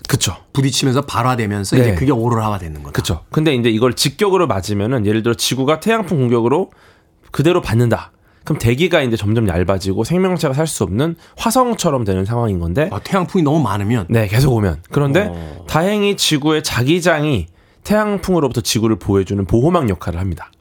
그쵸. 부딪히면서 발화되면서 네. 이제 그게 오로라가 되는 거다. 그쵸. 근데 이제 이걸 직격으로 맞으면은 예를 들어 지구가 태양풍 공격으로 그대로 받는다. 그럼 대기가 이제 점점 얇아지고 생명체가 살 수 없는 화성처럼 되는 상황인 건데 아, 태양풍이 너무 많으면 네, 계속 오면. 그런데 어. 다행히 지구의 자기장이 태양풍으로부터 지구를 보호해주는 보호막 역할을 합니다.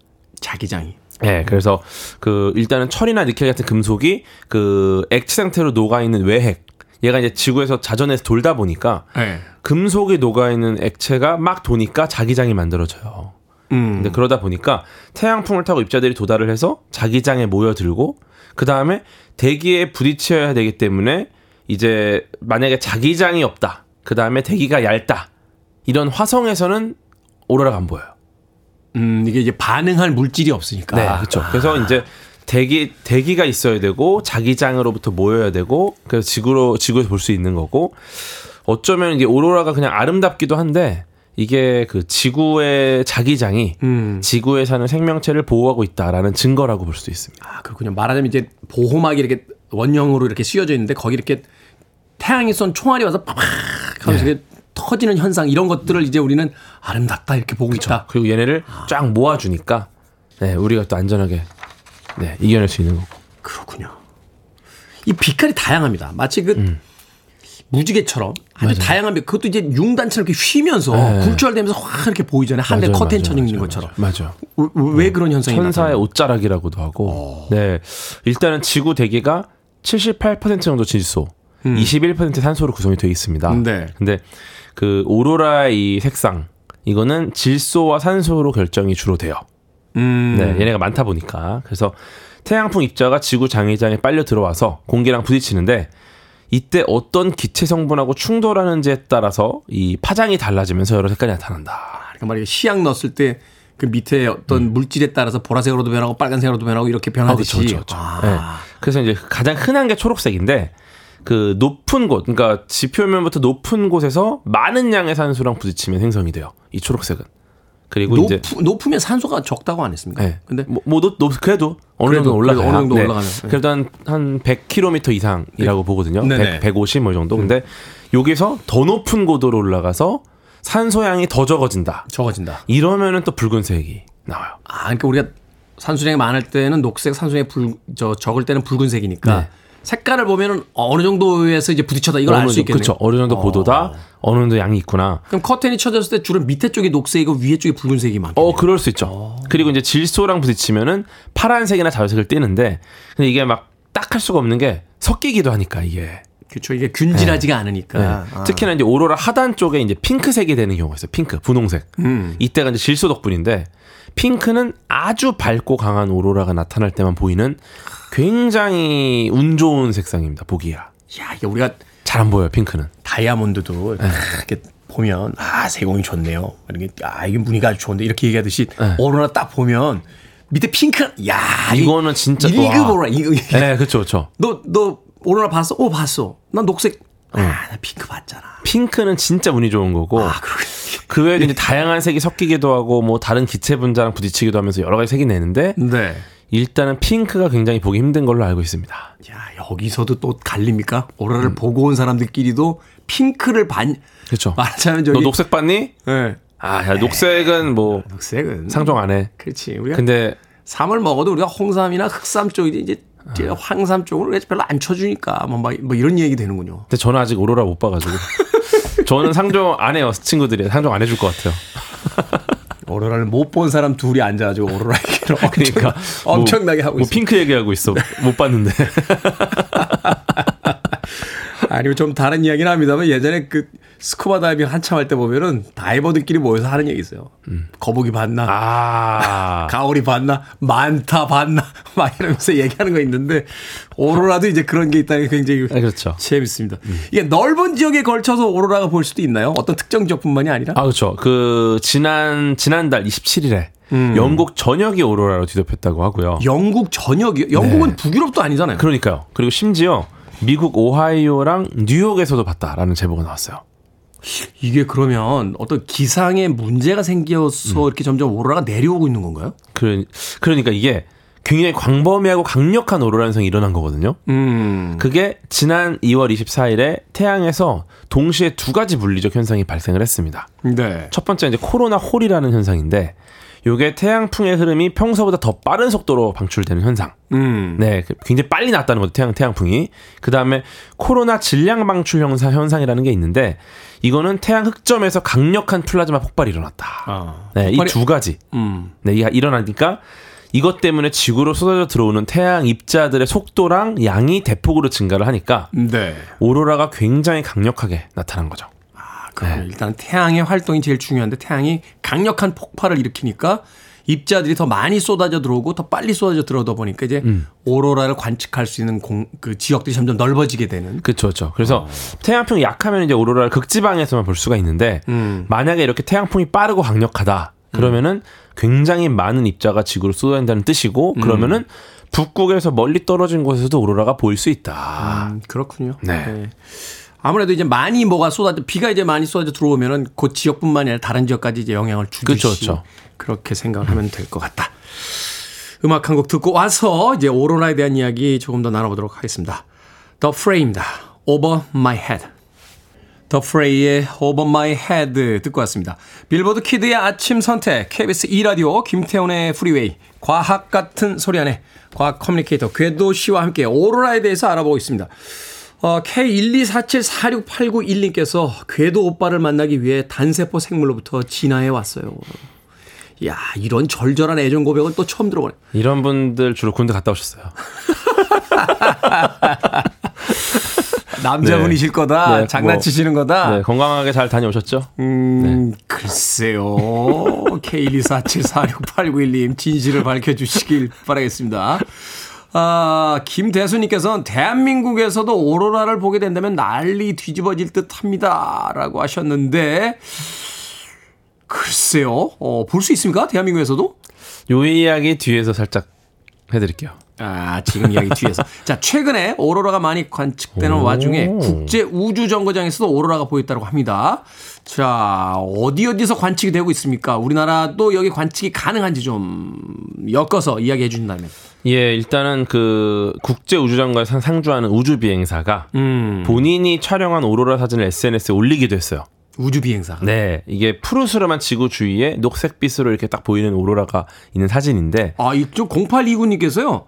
자기장이 네, 그래서 그 일단은 철이나 니켈 같은 금속이 그 액체 상태로 녹아 있는 외핵. 얘가 이제 지구에서 자전에서 돌다 보니까 네. 금속이 녹아 있는 액체가 막 도니까 자기장이 만들어져요. 음. 근데 그러다 보니까 태양풍을 타고 입자들이 도달을 해서 자기장에 모여들고 그 다음에 대기에 부딪혀야 되기 때문에 이제 만약에 자기장이 없다. 그 다음에 대기가 얇다. 이런 화성에서는 오로라가 안 보여요. 음, 이게 이제 반응할 물질이 없으니까. 네, 그렇죠. 그래서 이제 대기 대기가 있어야 되고 자기장으로부터 모여야 되고 그래서 지구로 지구에서 볼 수 있는 거고 어쩌면 이게 오로라가 그냥 아름답기도 한데 이게 그 지구의 자기장이 음. 지구에 사는 생명체를 보호하고 있다라는 증거라고 볼 수 있습니다. 아, 그렇군요. 말하자면 이제 보호막이 이렇게 원형으로 이렇게 씌워져 있는데 거기 이렇게 태양이 쏜 총알이 와서 팍팍 하면서 이렇게 터지는 현상 이런 것들을 이제 우리는 아름답다 이렇게 보고 있다. 그리고 얘네를 쫙 모아주니까 네, 우리가 또 안전하게 네, 이겨낼 수 있는 거고. 그렇군요. 이 빛깔이 다양합니다. 마치 그 무지개처럼 아주 다양한 빛. 그것도 이제 융단처럼 이렇게 휘면서 네. 굴절되면서 확 이렇게 보이잖아요. 하늘에 맞아요, 커튼 맞아요, 쳐 있는 맞아요, 것처럼. 맞아요. 왜, 왜 그런 현상이 천사의 나타나요? 옷자락이라고도 하고. 네. 일단은 지구 대기가 78% 정도 질소, 21% 산소로 구성이 되어 있습니다. 음. 네. 근데 그 오로라의 이 색상 이거는 질소와 산소로 결정이 주로 돼요. 음. 네, 얘네가 많다 보니까. 그래서 태양풍 입자가 지구 장기장에 빨려 들어와서 공기랑 부딪히는데 이때 어떤 기체 성분하고 충돌하는지에 따라서 이 파장이 달라지면서 여러 색깔이 나타난다. 그러니까 말이야 시약 넣었을 때 그 밑에 어떤 물질에 따라서 보라색으로도 변하고 빨간색으로도 변하고 이렇게 변하듯이. 음. 아, 그렇죠, 그렇죠. 아. 네. 그래서 이제 가장 흔한 게 초록색인데 그 높은 곳, 그러니까 지표면부터 높은 곳에서 많은 양의 산소랑 부딪히면 생성이 돼요. 이 초록색은. 그리고 높, 이제 높으면 산소가 적다고 안 했습니까? 네. 근데 뭐, 뭐 높, 높, 그래도 어느 정도 올라가요. 그래도 어느 정도 올라가면. 네. 그래도 한, 한 100km 이상이라고 보거든요. 네네. 100, 150뭐이 정도. 근데 여기서 더 높은 고도로 올라가서 산소양이 더 적어진다. 적어진다. 이러면은 또 붉은색이 나와요. 아, 그러니까 우리가 산소량이 많을 때는 녹색, 산소량이 불, 저 적을 때는 붉은색이니까 네. 색깔을 보면은 어느 정도에서 이제 부딪혀다 이걸 알 수 있겠네요. 그렇죠. 어느 정도 고도다. 어느 정도 양이 있구나. 그럼 커튼이 쳐졌을 때 주로 밑에 쪽이 녹색이고 위에 쪽이 붉은색이 많겠네요. 어, 그럴 수 있죠. 그리고 이제 질소랑 부딪히면은 파란색이나 자주색을 띠는데 근데 이게 막 딱 할 수가 없는 게 섞이기도 하니까 이게. 그렇죠. 이게 균질하지가 않으니까. 네. 아. 특히나 이제 오로라 하단 쪽에 이제 핑크색이 되는 경우가 있어요. 핑크, 분홍색. 음. 이때가 이제 질소 덕분인데 핑크는 아주 밝고 강한 오로라가 나타날 때만 보이는 굉장히 운 좋은 색상입니다. 보기야. 야, 이게 우리가 잘 안 보여요. 핑크는. 다이아몬드도 네. 이렇게 보면 아 세공이 좋네요. 이렇게 아 이게 무늬가 아주 좋은데 이렇게 얘기하듯이 네. 오로라 딱 보면 밑에 핑크 야 이거는 진짜 1급 와. 오로라 이거 네, 그렇죠, 그렇죠. 너너 오로라 봤어? 오 봤어. 난 녹색 아 나 핑크 봤잖아. 핑크는 진짜 운이 좋은 거고 아 그 외에도 이제 다양한 색이 섞이기도 하고 뭐 다른 기체 분자랑 부딪히기도 하면서 여러 가지 색이 내는데 네. 일단은 핑크가 굉장히 보기 힘든 걸로 알고 있습니다. 야 여기서도 또 갈립니까? 오로라를 보고 온 사람들끼리도 핑크를 반 그렇죠. 말하자면 저기 너 녹색 봤니? 네. 아, 야, 녹색은 뭐 녹색은 상종 안 해. 그렇지 우리가 근데 삼을 먹어도 우리가 홍삼이나 흑삼 쪽이 이제 이제 황삼 쪽으로 별로 안 쳐주니까 뭐, 막- 뭐 이런 얘기 되는군요. 근데 저는 아직 오로라 못 봐가지고 저는 상종 안 해요 친구들이 상종 안 해줄 것 같아요. 오로라를 못 본 사람 둘이 앉아가지고 오로라 얘기를 엄청, 그러니까 뭐- 엄청나게 하고 뭐 있어. 핑크 얘기하고 있어 못 봤는데 아니면 좀 다른 이야기는 합니다만 예전에 그 스쿠버 다이빙 한참 할 때 보면은 다이버들끼리 모여서 하는 얘기 있어요. 거북이 봤나? 아 가오리 봤나? 많다 봤나? 막 이러면서 얘기하는 거 있는데 오로라도 이제 그런 게 있다는 게 굉장히 아, 그렇죠. 재밌습니다. 이게 넓은 지역에 걸쳐서 오로라가 볼 수도 있나요? 어떤 특정 지역뿐만이 아니라? 아 그렇죠. 그 지난 지난달 27일에 영국 전역이 오로라로 뒤덮였다고 하고요. 영국 전역이 영국은 네. 북유럽도 아니잖아요. 그러니까요. 그리고 심지어 미국 오하이오랑 뉴욕에서도 봤다라는 제보가 나왔어요. 이게 그러면 어떤 기상에 문제가 생겨서 이렇게 점점 오로라가 내려오고 있는 건가요? 그러, 그러니까 이게 굉장히 광범위하고 강력한 오로라 현상이 일어난 거거든요. 음. 그게 지난 2월 24일에 태양에서 동시에 두 가지 물리적 현상이 발생을 했습니다. 네. 첫 번째 이제 코로나 홀이라는 현상인데 요게 태양풍의 흐름이 평소보다 더 빠른 속도로 방출되는 현상. 음. 네, 그 굉장히 빨리 났다는 거죠. 태양 태양풍이. 그다음에 코로나 질량 방출 현상 현상이라는 게 있는데 이거는 태양 흑점에서 강력한 플라즈마 폭발이 일어났다. 아. 네, 이 두 가지. 음. 네, 이게 일어나니까 이것 때문에 지구로 쏟아져 들어오는 태양 입자들의 속도랑 양이 대폭으로 증가를 하니까 네. 오로라가 굉장히 강력하게 나타난 거죠. 아, 그럼 일단 태양의 활동이 제일 중요한데 태양이 강력한 폭발을 일으키니까 입자들이 더 많이 쏟아져 들어오고 더 빨리 쏟아져 들어오다 보니까 이제 오로라를 관측할 수 있는 공, 그 지역들이 점점 넓어지게 되는. 그렇죠, 그렇죠. 그래서 태양풍이 약하면 이제 오로라를 극지방에서만 볼 수가 있는데 음. 만약에 이렇게 태양풍이 빠르고 강력하다 그러면은 굉장히 많은 입자가 지구로 쏟아진다는 뜻이고 그러면은 북극에서 멀리 떨어진 곳에서도 오로라가 보일 수 있다. 음, 그렇군요. 네. 아무래도 이제 많이 뭐가 쏟아져 비가 이제 많이 쏟아져 들어오면은 그 지역뿐만이 아니라 다른 지역까지 이제 영향을 주듯이 그쵸. 그렇게 생각하면 될 것 같다. 음악 한 곡 듣고 와서 이제 오로라에 대한 이야기 조금 더 나눠보도록 하겠습니다. The Fray입니다. Over My Head. The Fray의 Over My Head 듣고 왔습니다. 빌보드 키드의 아침 선택, KBS 2 라디오, 김태훈의 프리웨이, 과학 같은 소리 안에 과학 커뮤니케이터 궤도 씨와 함께 오로라에 대해서 알아보고 있습니다. 어, K124746891님께서 궤도 오빠를 만나기 위해 단세포 생물로부터 진화해 왔어요. 야 이런 절절한 애정 고백은 또 처음 들어보네. 이런 분들 주로 군대 갔다 오셨어요. 남자분이실 거다. 네, 장난치시는 거다. 네, 건강하게 잘 다녀오셨죠? 음, 글쎄요. K124746891님 진실을 밝혀주시길 바라겠습니다. 아, 김대수님께서는 대한민국에서도 오로라를 보게 된다면 난리 뒤집어질 듯 합니다. 라고 하셨는데, 글쎄요. 어, 볼 수 있습니까? 대한민국에서도? 요 이야기 뒤에서 살짝 해드릴게요. 아, 지금 이야기 뒤에서. 자, 최근에 오로라가 많이 관측되는 오. 와중에 국제 우주 정거장에서도 오로라가 보였다고 합니다. 자, 어디 어디서 관측이 되고 있습니까? 우리나라도 여기 관측이 가능한지 좀 엮어서 이야기해 주신다면. 예, 일단은 그 국제 우주정거에 상- 상주하는 우주 비행사가 음. 본인이 촬영한 오로라 사진을 SNS에 올리기도 했어요. 우주 비행사. 네, 이게 푸르스름한 지구 주위에 녹색빛으로 이렇게 딱 보이는 오로라가 있는 사진인데 아, 이쪽 0829님께서요.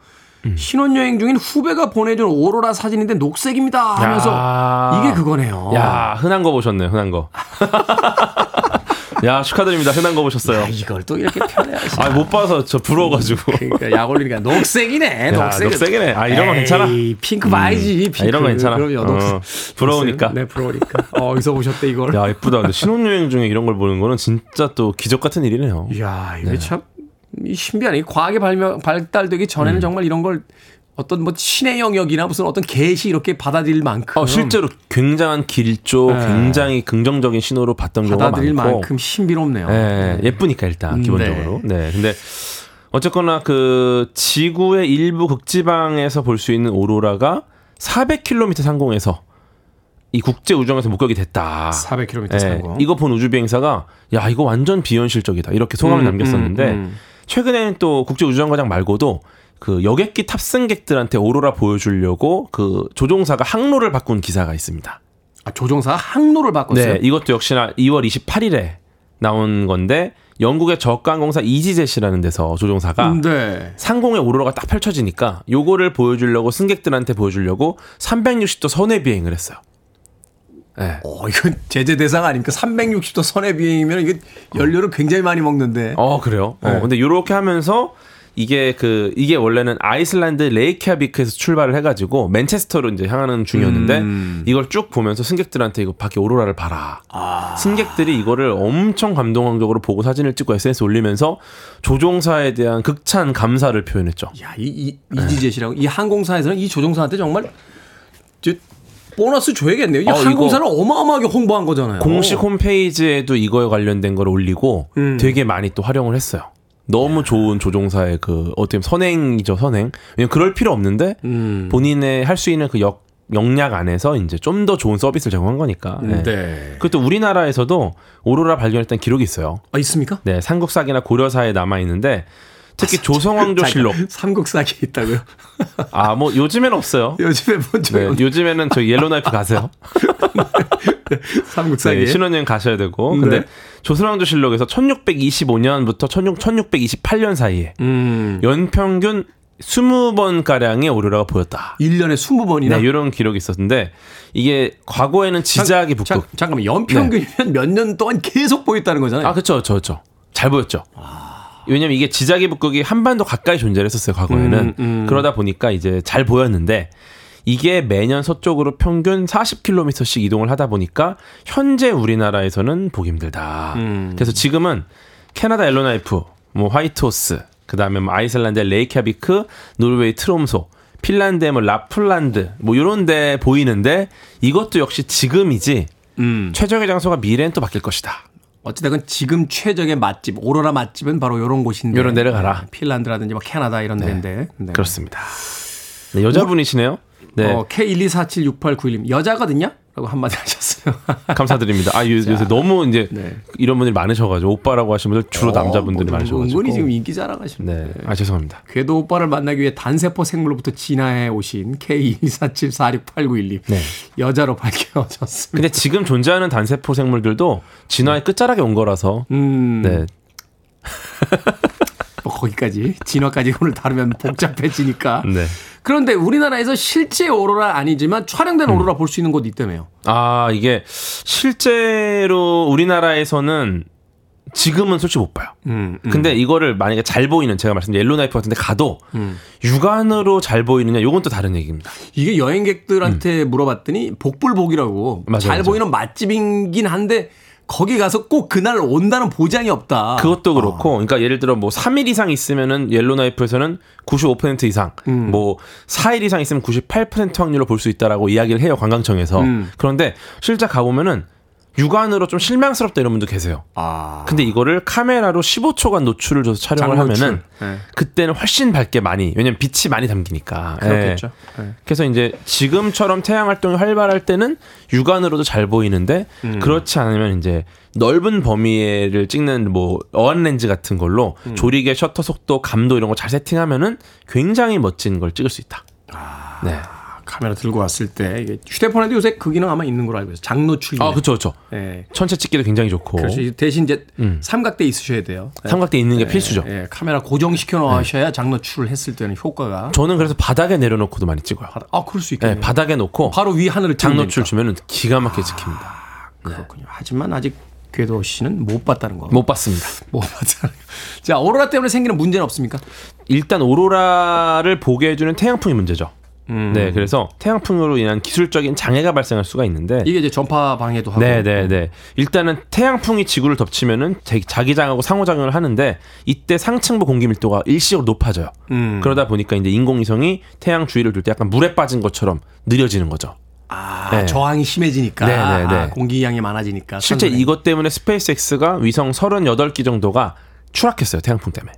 음. 신혼여행 중인 후배가 보내준 오로라 사진인데 녹색입니다 하면서 야. 이게 그거네요. 야, 흔한 거 보셨네요, 흔한 거. 야, 축하드립니다. 흔한 거 보셨어요. 아, 이걸 또 이렇게 편해하시 아, 못 봐서 저 부러워가지고. 그러니까 약 올리니까 녹색이네. 야, 녹색. 녹색이네. 아, 이런 거 괜찮아. 핑크 봐야지. 핑크. 아, 이런 거 괜찮아. 그럼요. 녹색. 어, 부러우니까. 네, 부러우니까. 어, 어디서 보셨대 이걸? 야, 예쁘다. 근데 신혼여행 중에 이런 걸 보는 거는 진짜 또 기적 같은 일이네요. 이야, 이게 참이 신비하네. 이 과학이 발명, 발달되기 음. 전에는 정말 이런 걸 어떤 뭐 신의 영역이나 무슨 어떤 계시 이렇게 받아들일 만큼 어, 실제로 굉장한 길조, 네. 굉장히 긍정적인 신호로 봤던 경우가 받아들일 많고. 만큼 신비롭네요. 예, 예쁘니까 일단 음, 기본적으로. 네. 근데 어쨌거나 그 지구의 일부 극지방에서 볼 수 있는 오로라가 400km 상공에서 이 국제 우주정에서 목격이 됐다. 400km 예, 상공. 이거 본 우주 비행사가 야 이거 완전 비현실적이다 이렇게 소감을 음, 남겼었는데 음, 음. 최근에는 또 국제 우주정거장 말고도 그 여객기 탑승객들한테 오로라 보여주려고 그 조종사가 항로를 바꾼 기사가 있습니다. 아, 조종사가 항로를 바꿨어요. 네, 이것도 역시나 2월 28일에 나온 건데 영국의 저가항공사 이지젯이라는 데서 조종사가 네. 상공에 오로라가 딱 펼쳐지니까 요거를 보여주려고 승객들한테 보여주려고 360도 선회 비행을 했어요. 네. 어, 이건 제재 대상 아닙니까? 360도 선의 비행이면 이게 연료를 굉장히 많이 먹는데. 어 그래요. 어, 네. 근데 요렇게 하면서 이게 그 이게 원래는 아이슬란드 레이캬비크에서 출발을 해가지고 맨체스터로 이제 향하는 중이었는데 음. 이걸 쭉 보면서 승객들한테 이거 밖에 오로라를 봐라. 아. 승객들이 이거를 엄청 감동적으로 보고 사진을 찍고 SNS 에 올리면서 조종사에 대한 극찬 감사를 표현했죠. 야, 이, 이, 이지젯이라고. 이 항공사에서는 이 조종사한테 정말 저 보너스 줘야겠네요. 이 어, 항공사를 어마어마하게 홍보한 거잖아요. 공식 홈페이지에도 이거에 관련된 걸 올리고 음. 되게 많이 또 활용을 했어요. 너무 좋은 조종사의 그 어떻게 보면 선행이죠 선행. 왜냐면 그럴 필요 없는데 음. 본인의 할 수 있는 그 역, 역량 안에서 이제 좀 더 좋은 서비스를 제공한 거니까. 네. 네. 그것도 우리나라에서도 오로라 발견했던 기록이 있어요. 아, 있습니까? 네, 삼국사기나 고려사에 남아 있는데 특히 조성왕조실록. 삼국사기 있다고요? 아, 뭐 요즘엔 없어요. 요즘에 먼저 네, 요즘에는 저 옐로나이프 가세요. 삼국사기. 네, 신혼여행 가셔야 되고. 근데 네. 조선왕조실록에서 1625년부터 1628년 사이에 음. 연평균 20번 가량의 오로라가 보였다. 1년에 20번이나 네, 이런 기록이 있었는데 이게 과거에는 지자기 북극. 잠깐만 연평균이면 몇년 동안 계속 보였다는 거잖아요. 아, 그렇죠, 그렇죠. 잘 보였죠. 왜냐면 이게 지자기 북극이 한반도 가까이 존재를 했었어요, 과거에는. 음, 음. 그러다 보니까 이제 잘 보였는데 이게 매년 서쪽으로 평균 40km씩 이동을 하다 보니까 현재 우리나라에서는 보기 힘들다. 음. 그래서 지금은 캐나다 옐로나이프, 뭐 화이트호스, 그다음에 뭐 아이슬란드 의 레이캬비크, 노르웨이 트롬소, 핀란드의 뭐 라플란드 뭐 이런 데 보이는데 이것도 역시 지금이지 음. 최적의 장소가 미래엔 또 바뀔 것이다. 어찌됐건 지금 최적의 맛집 오로라 맛집은 바로 이런 곳인데 요런 데를 가라. 네, 핀란드라든지 뭐 캐나다 이런 데인데 네. 그렇습니다. 네, 여자분이시네요. 네. 어, K124768911님 여자거든요? 라고 한마디 하셨어요. 감사드립니다. 아, 요, 요새 너무 이제 네. 이런 분들이 많으셔가지고 오빠라고 하시는 분들 주로 남자분들이 뭐, 많으셔가지고. 은근히 지금 인기 자랑하시네. 네. 아, 죄송합니다. 궤도 오빠를 만나기 위해 단세포 생물로부터 진화해 오신 K124746891님 네. 여자로 밝혀졌습니다. 근데 지금 존재하는 단세포 생물들도 진화의 끝자락에 온 거라서. 음, 네. 뭐 거기까지 진화까지 오늘 다루면 복잡해지니까. 네. 그런데 우리나라에서 실제 오로라 아니지만 촬영된 음. 오로라 볼수 있는 곳 있다며요. 아, 이게 실제로 우리나라에서는 지금은 솔직히 못 봐요. 음, 음. 근데 이거를 만약에 잘 보이는 제가 말씀드린 옐로나이프 같은 데 가도 음. 육안으로 잘 보이느냐 요건 또 다른 얘기입니다. 이게 여행객들한테 물어봤더니 복불복이라고 음. 맞아요, 잘 맞아요. 보이는 맛집이긴 한데 거기 가서 꼭 그날 온다는 보장이 없다. 그것도 그렇고, 그러니까 예를 들어 뭐 3일 이상 있으면은 옐로나이프에서는 95% 이상, 음. 뭐 4일 이상 있으면 98% 확률로 볼 수 있다라고 이야기를 해요 관광청에서. 음. 그런데 실제 가 보면은 육안으로 좀 실망스럽다 이런 분도 계세요. 아. 근데 이거를 카메라로 15초간 노출을 줘서 촬영을 장노출. 하면은 네. 그때는 훨씬 밝게 많이, 왜냐면 빛이 많이 담기니까. 그렇겠죠. 예. 네. 그래서 이제 지금처럼 태양 활동이 활발할 때는 육안으로도 잘 보이는데 음. 그렇지 않으면 이제 넓은 범위를 찍는 뭐 어안 렌즈 같은 걸로 음. 조리개 셔터 속도, 감도 이런 거 잘 세팅하면은 굉장히 멋진 걸 찍을 수 있다. 아. 네. 카메라 들고 왔을 때 휴대폰에도 요새 그 기능 아마 있는 걸로 알고 있어요. 장노출. 아, 그렇죠, 그렇죠. 예. 천체 찍기도 굉장히 좋고 그렇죠. 대신 이제 음. 삼각대 있으셔야 돼요. 삼각대 있는 게 예, 필수죠. 예, 카메라 고정시켜 놓으셔야 장노출을 했을 때는 효과가. 저는 그래서 바닥에 내려놓고도 많이 찍어요. 아, 그럴 수 있겠네요. 네, 바닥에 놓고 바로 위 하늘을 장노출. 주면은 기가 막히게 찍힙니다. 그렇군요. 하지만 아직 궤도 씨는 못 봤다는 거. 못 봤습니다. 못 봤다는 거. 자, 오로라 때문에 생기는 문제는 없습니까? 일단 오로라를 보게 해주는 태양풍이 문제죠. 네, 그래서 태양풍으로 인한 기술적인 장애가 발생할 수가 있는데. 이게 이제 전파 방해도 하고. 네, 네, 네. 일단은 태양풍이 지구를 덮치면은 대- 자기장하고 상호작용을 하는데 이때 상층부 공기 밀도가 일시적으로 높아져요. 음. 그러다 보니까 이제 인공위성이 태양 주위를 돌 때 약간 물에 빠진 것처럼 느려지는 거죠. 아, 네. 저항이 심해지니까. 네, 네, 네. 아, 공기량이 많아지니까. 실제 선선해. 이것 때문에 SpaceX가 위성 38기 정도가 추락했어요. 태양풍 때문에.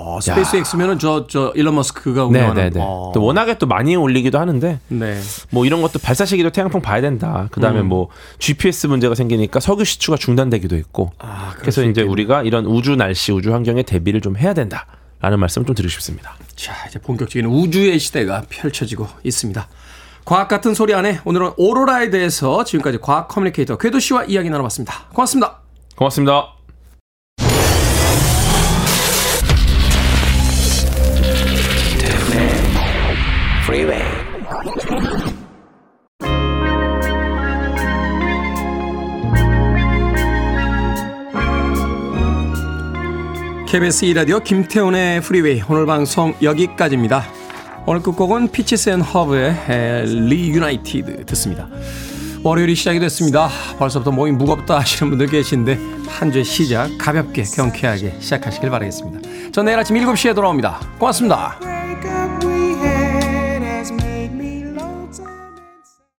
어, SpaceX면은 저, 저, 일론 머스크가 네, 운영하는. 네, 네. 어. 또 워낙에 또 많이 올리기도 하는데 네. 뭐 이런 것도 발사 시기도 태양풍 봐야 된다. 그 다음에 음. 뭐 GPS 문제가 생기니까 석유 시추가 중단되기도 했고. 아, 그래서 수 이제. 우리가 이런 우주 날씨, 우주 환경에 대비를 좀 해야 된다 라는 말씀 좀 드리고 싶습니다. 자, 이제 본격적인 우주의 시대가 펼쳐지고 있습니다. 과학 같은 소리 안에 오늘은 오로라에 대해서 지금까지 과학 커뮤니케이터 궤도 씨와 이야기 나눠봤습니다. 고맙습니다. 고맙습니다. KBS 2라디오 김태훈의 프리웨이 오늘 방송 여기까지입니다. 오늘 끝곡은 Peaches and Herb의 Reunited 듣습니다. 월요일이 시작이 됐습니다. 벌써부터 몸이 무겁다 하시는 분들 계신데 한 주의 시작 가볍게 경쾌하게 시작하시길 바라겠습니다. 전 내일 아침 7시에 돌아옵니다. 고맙습니다.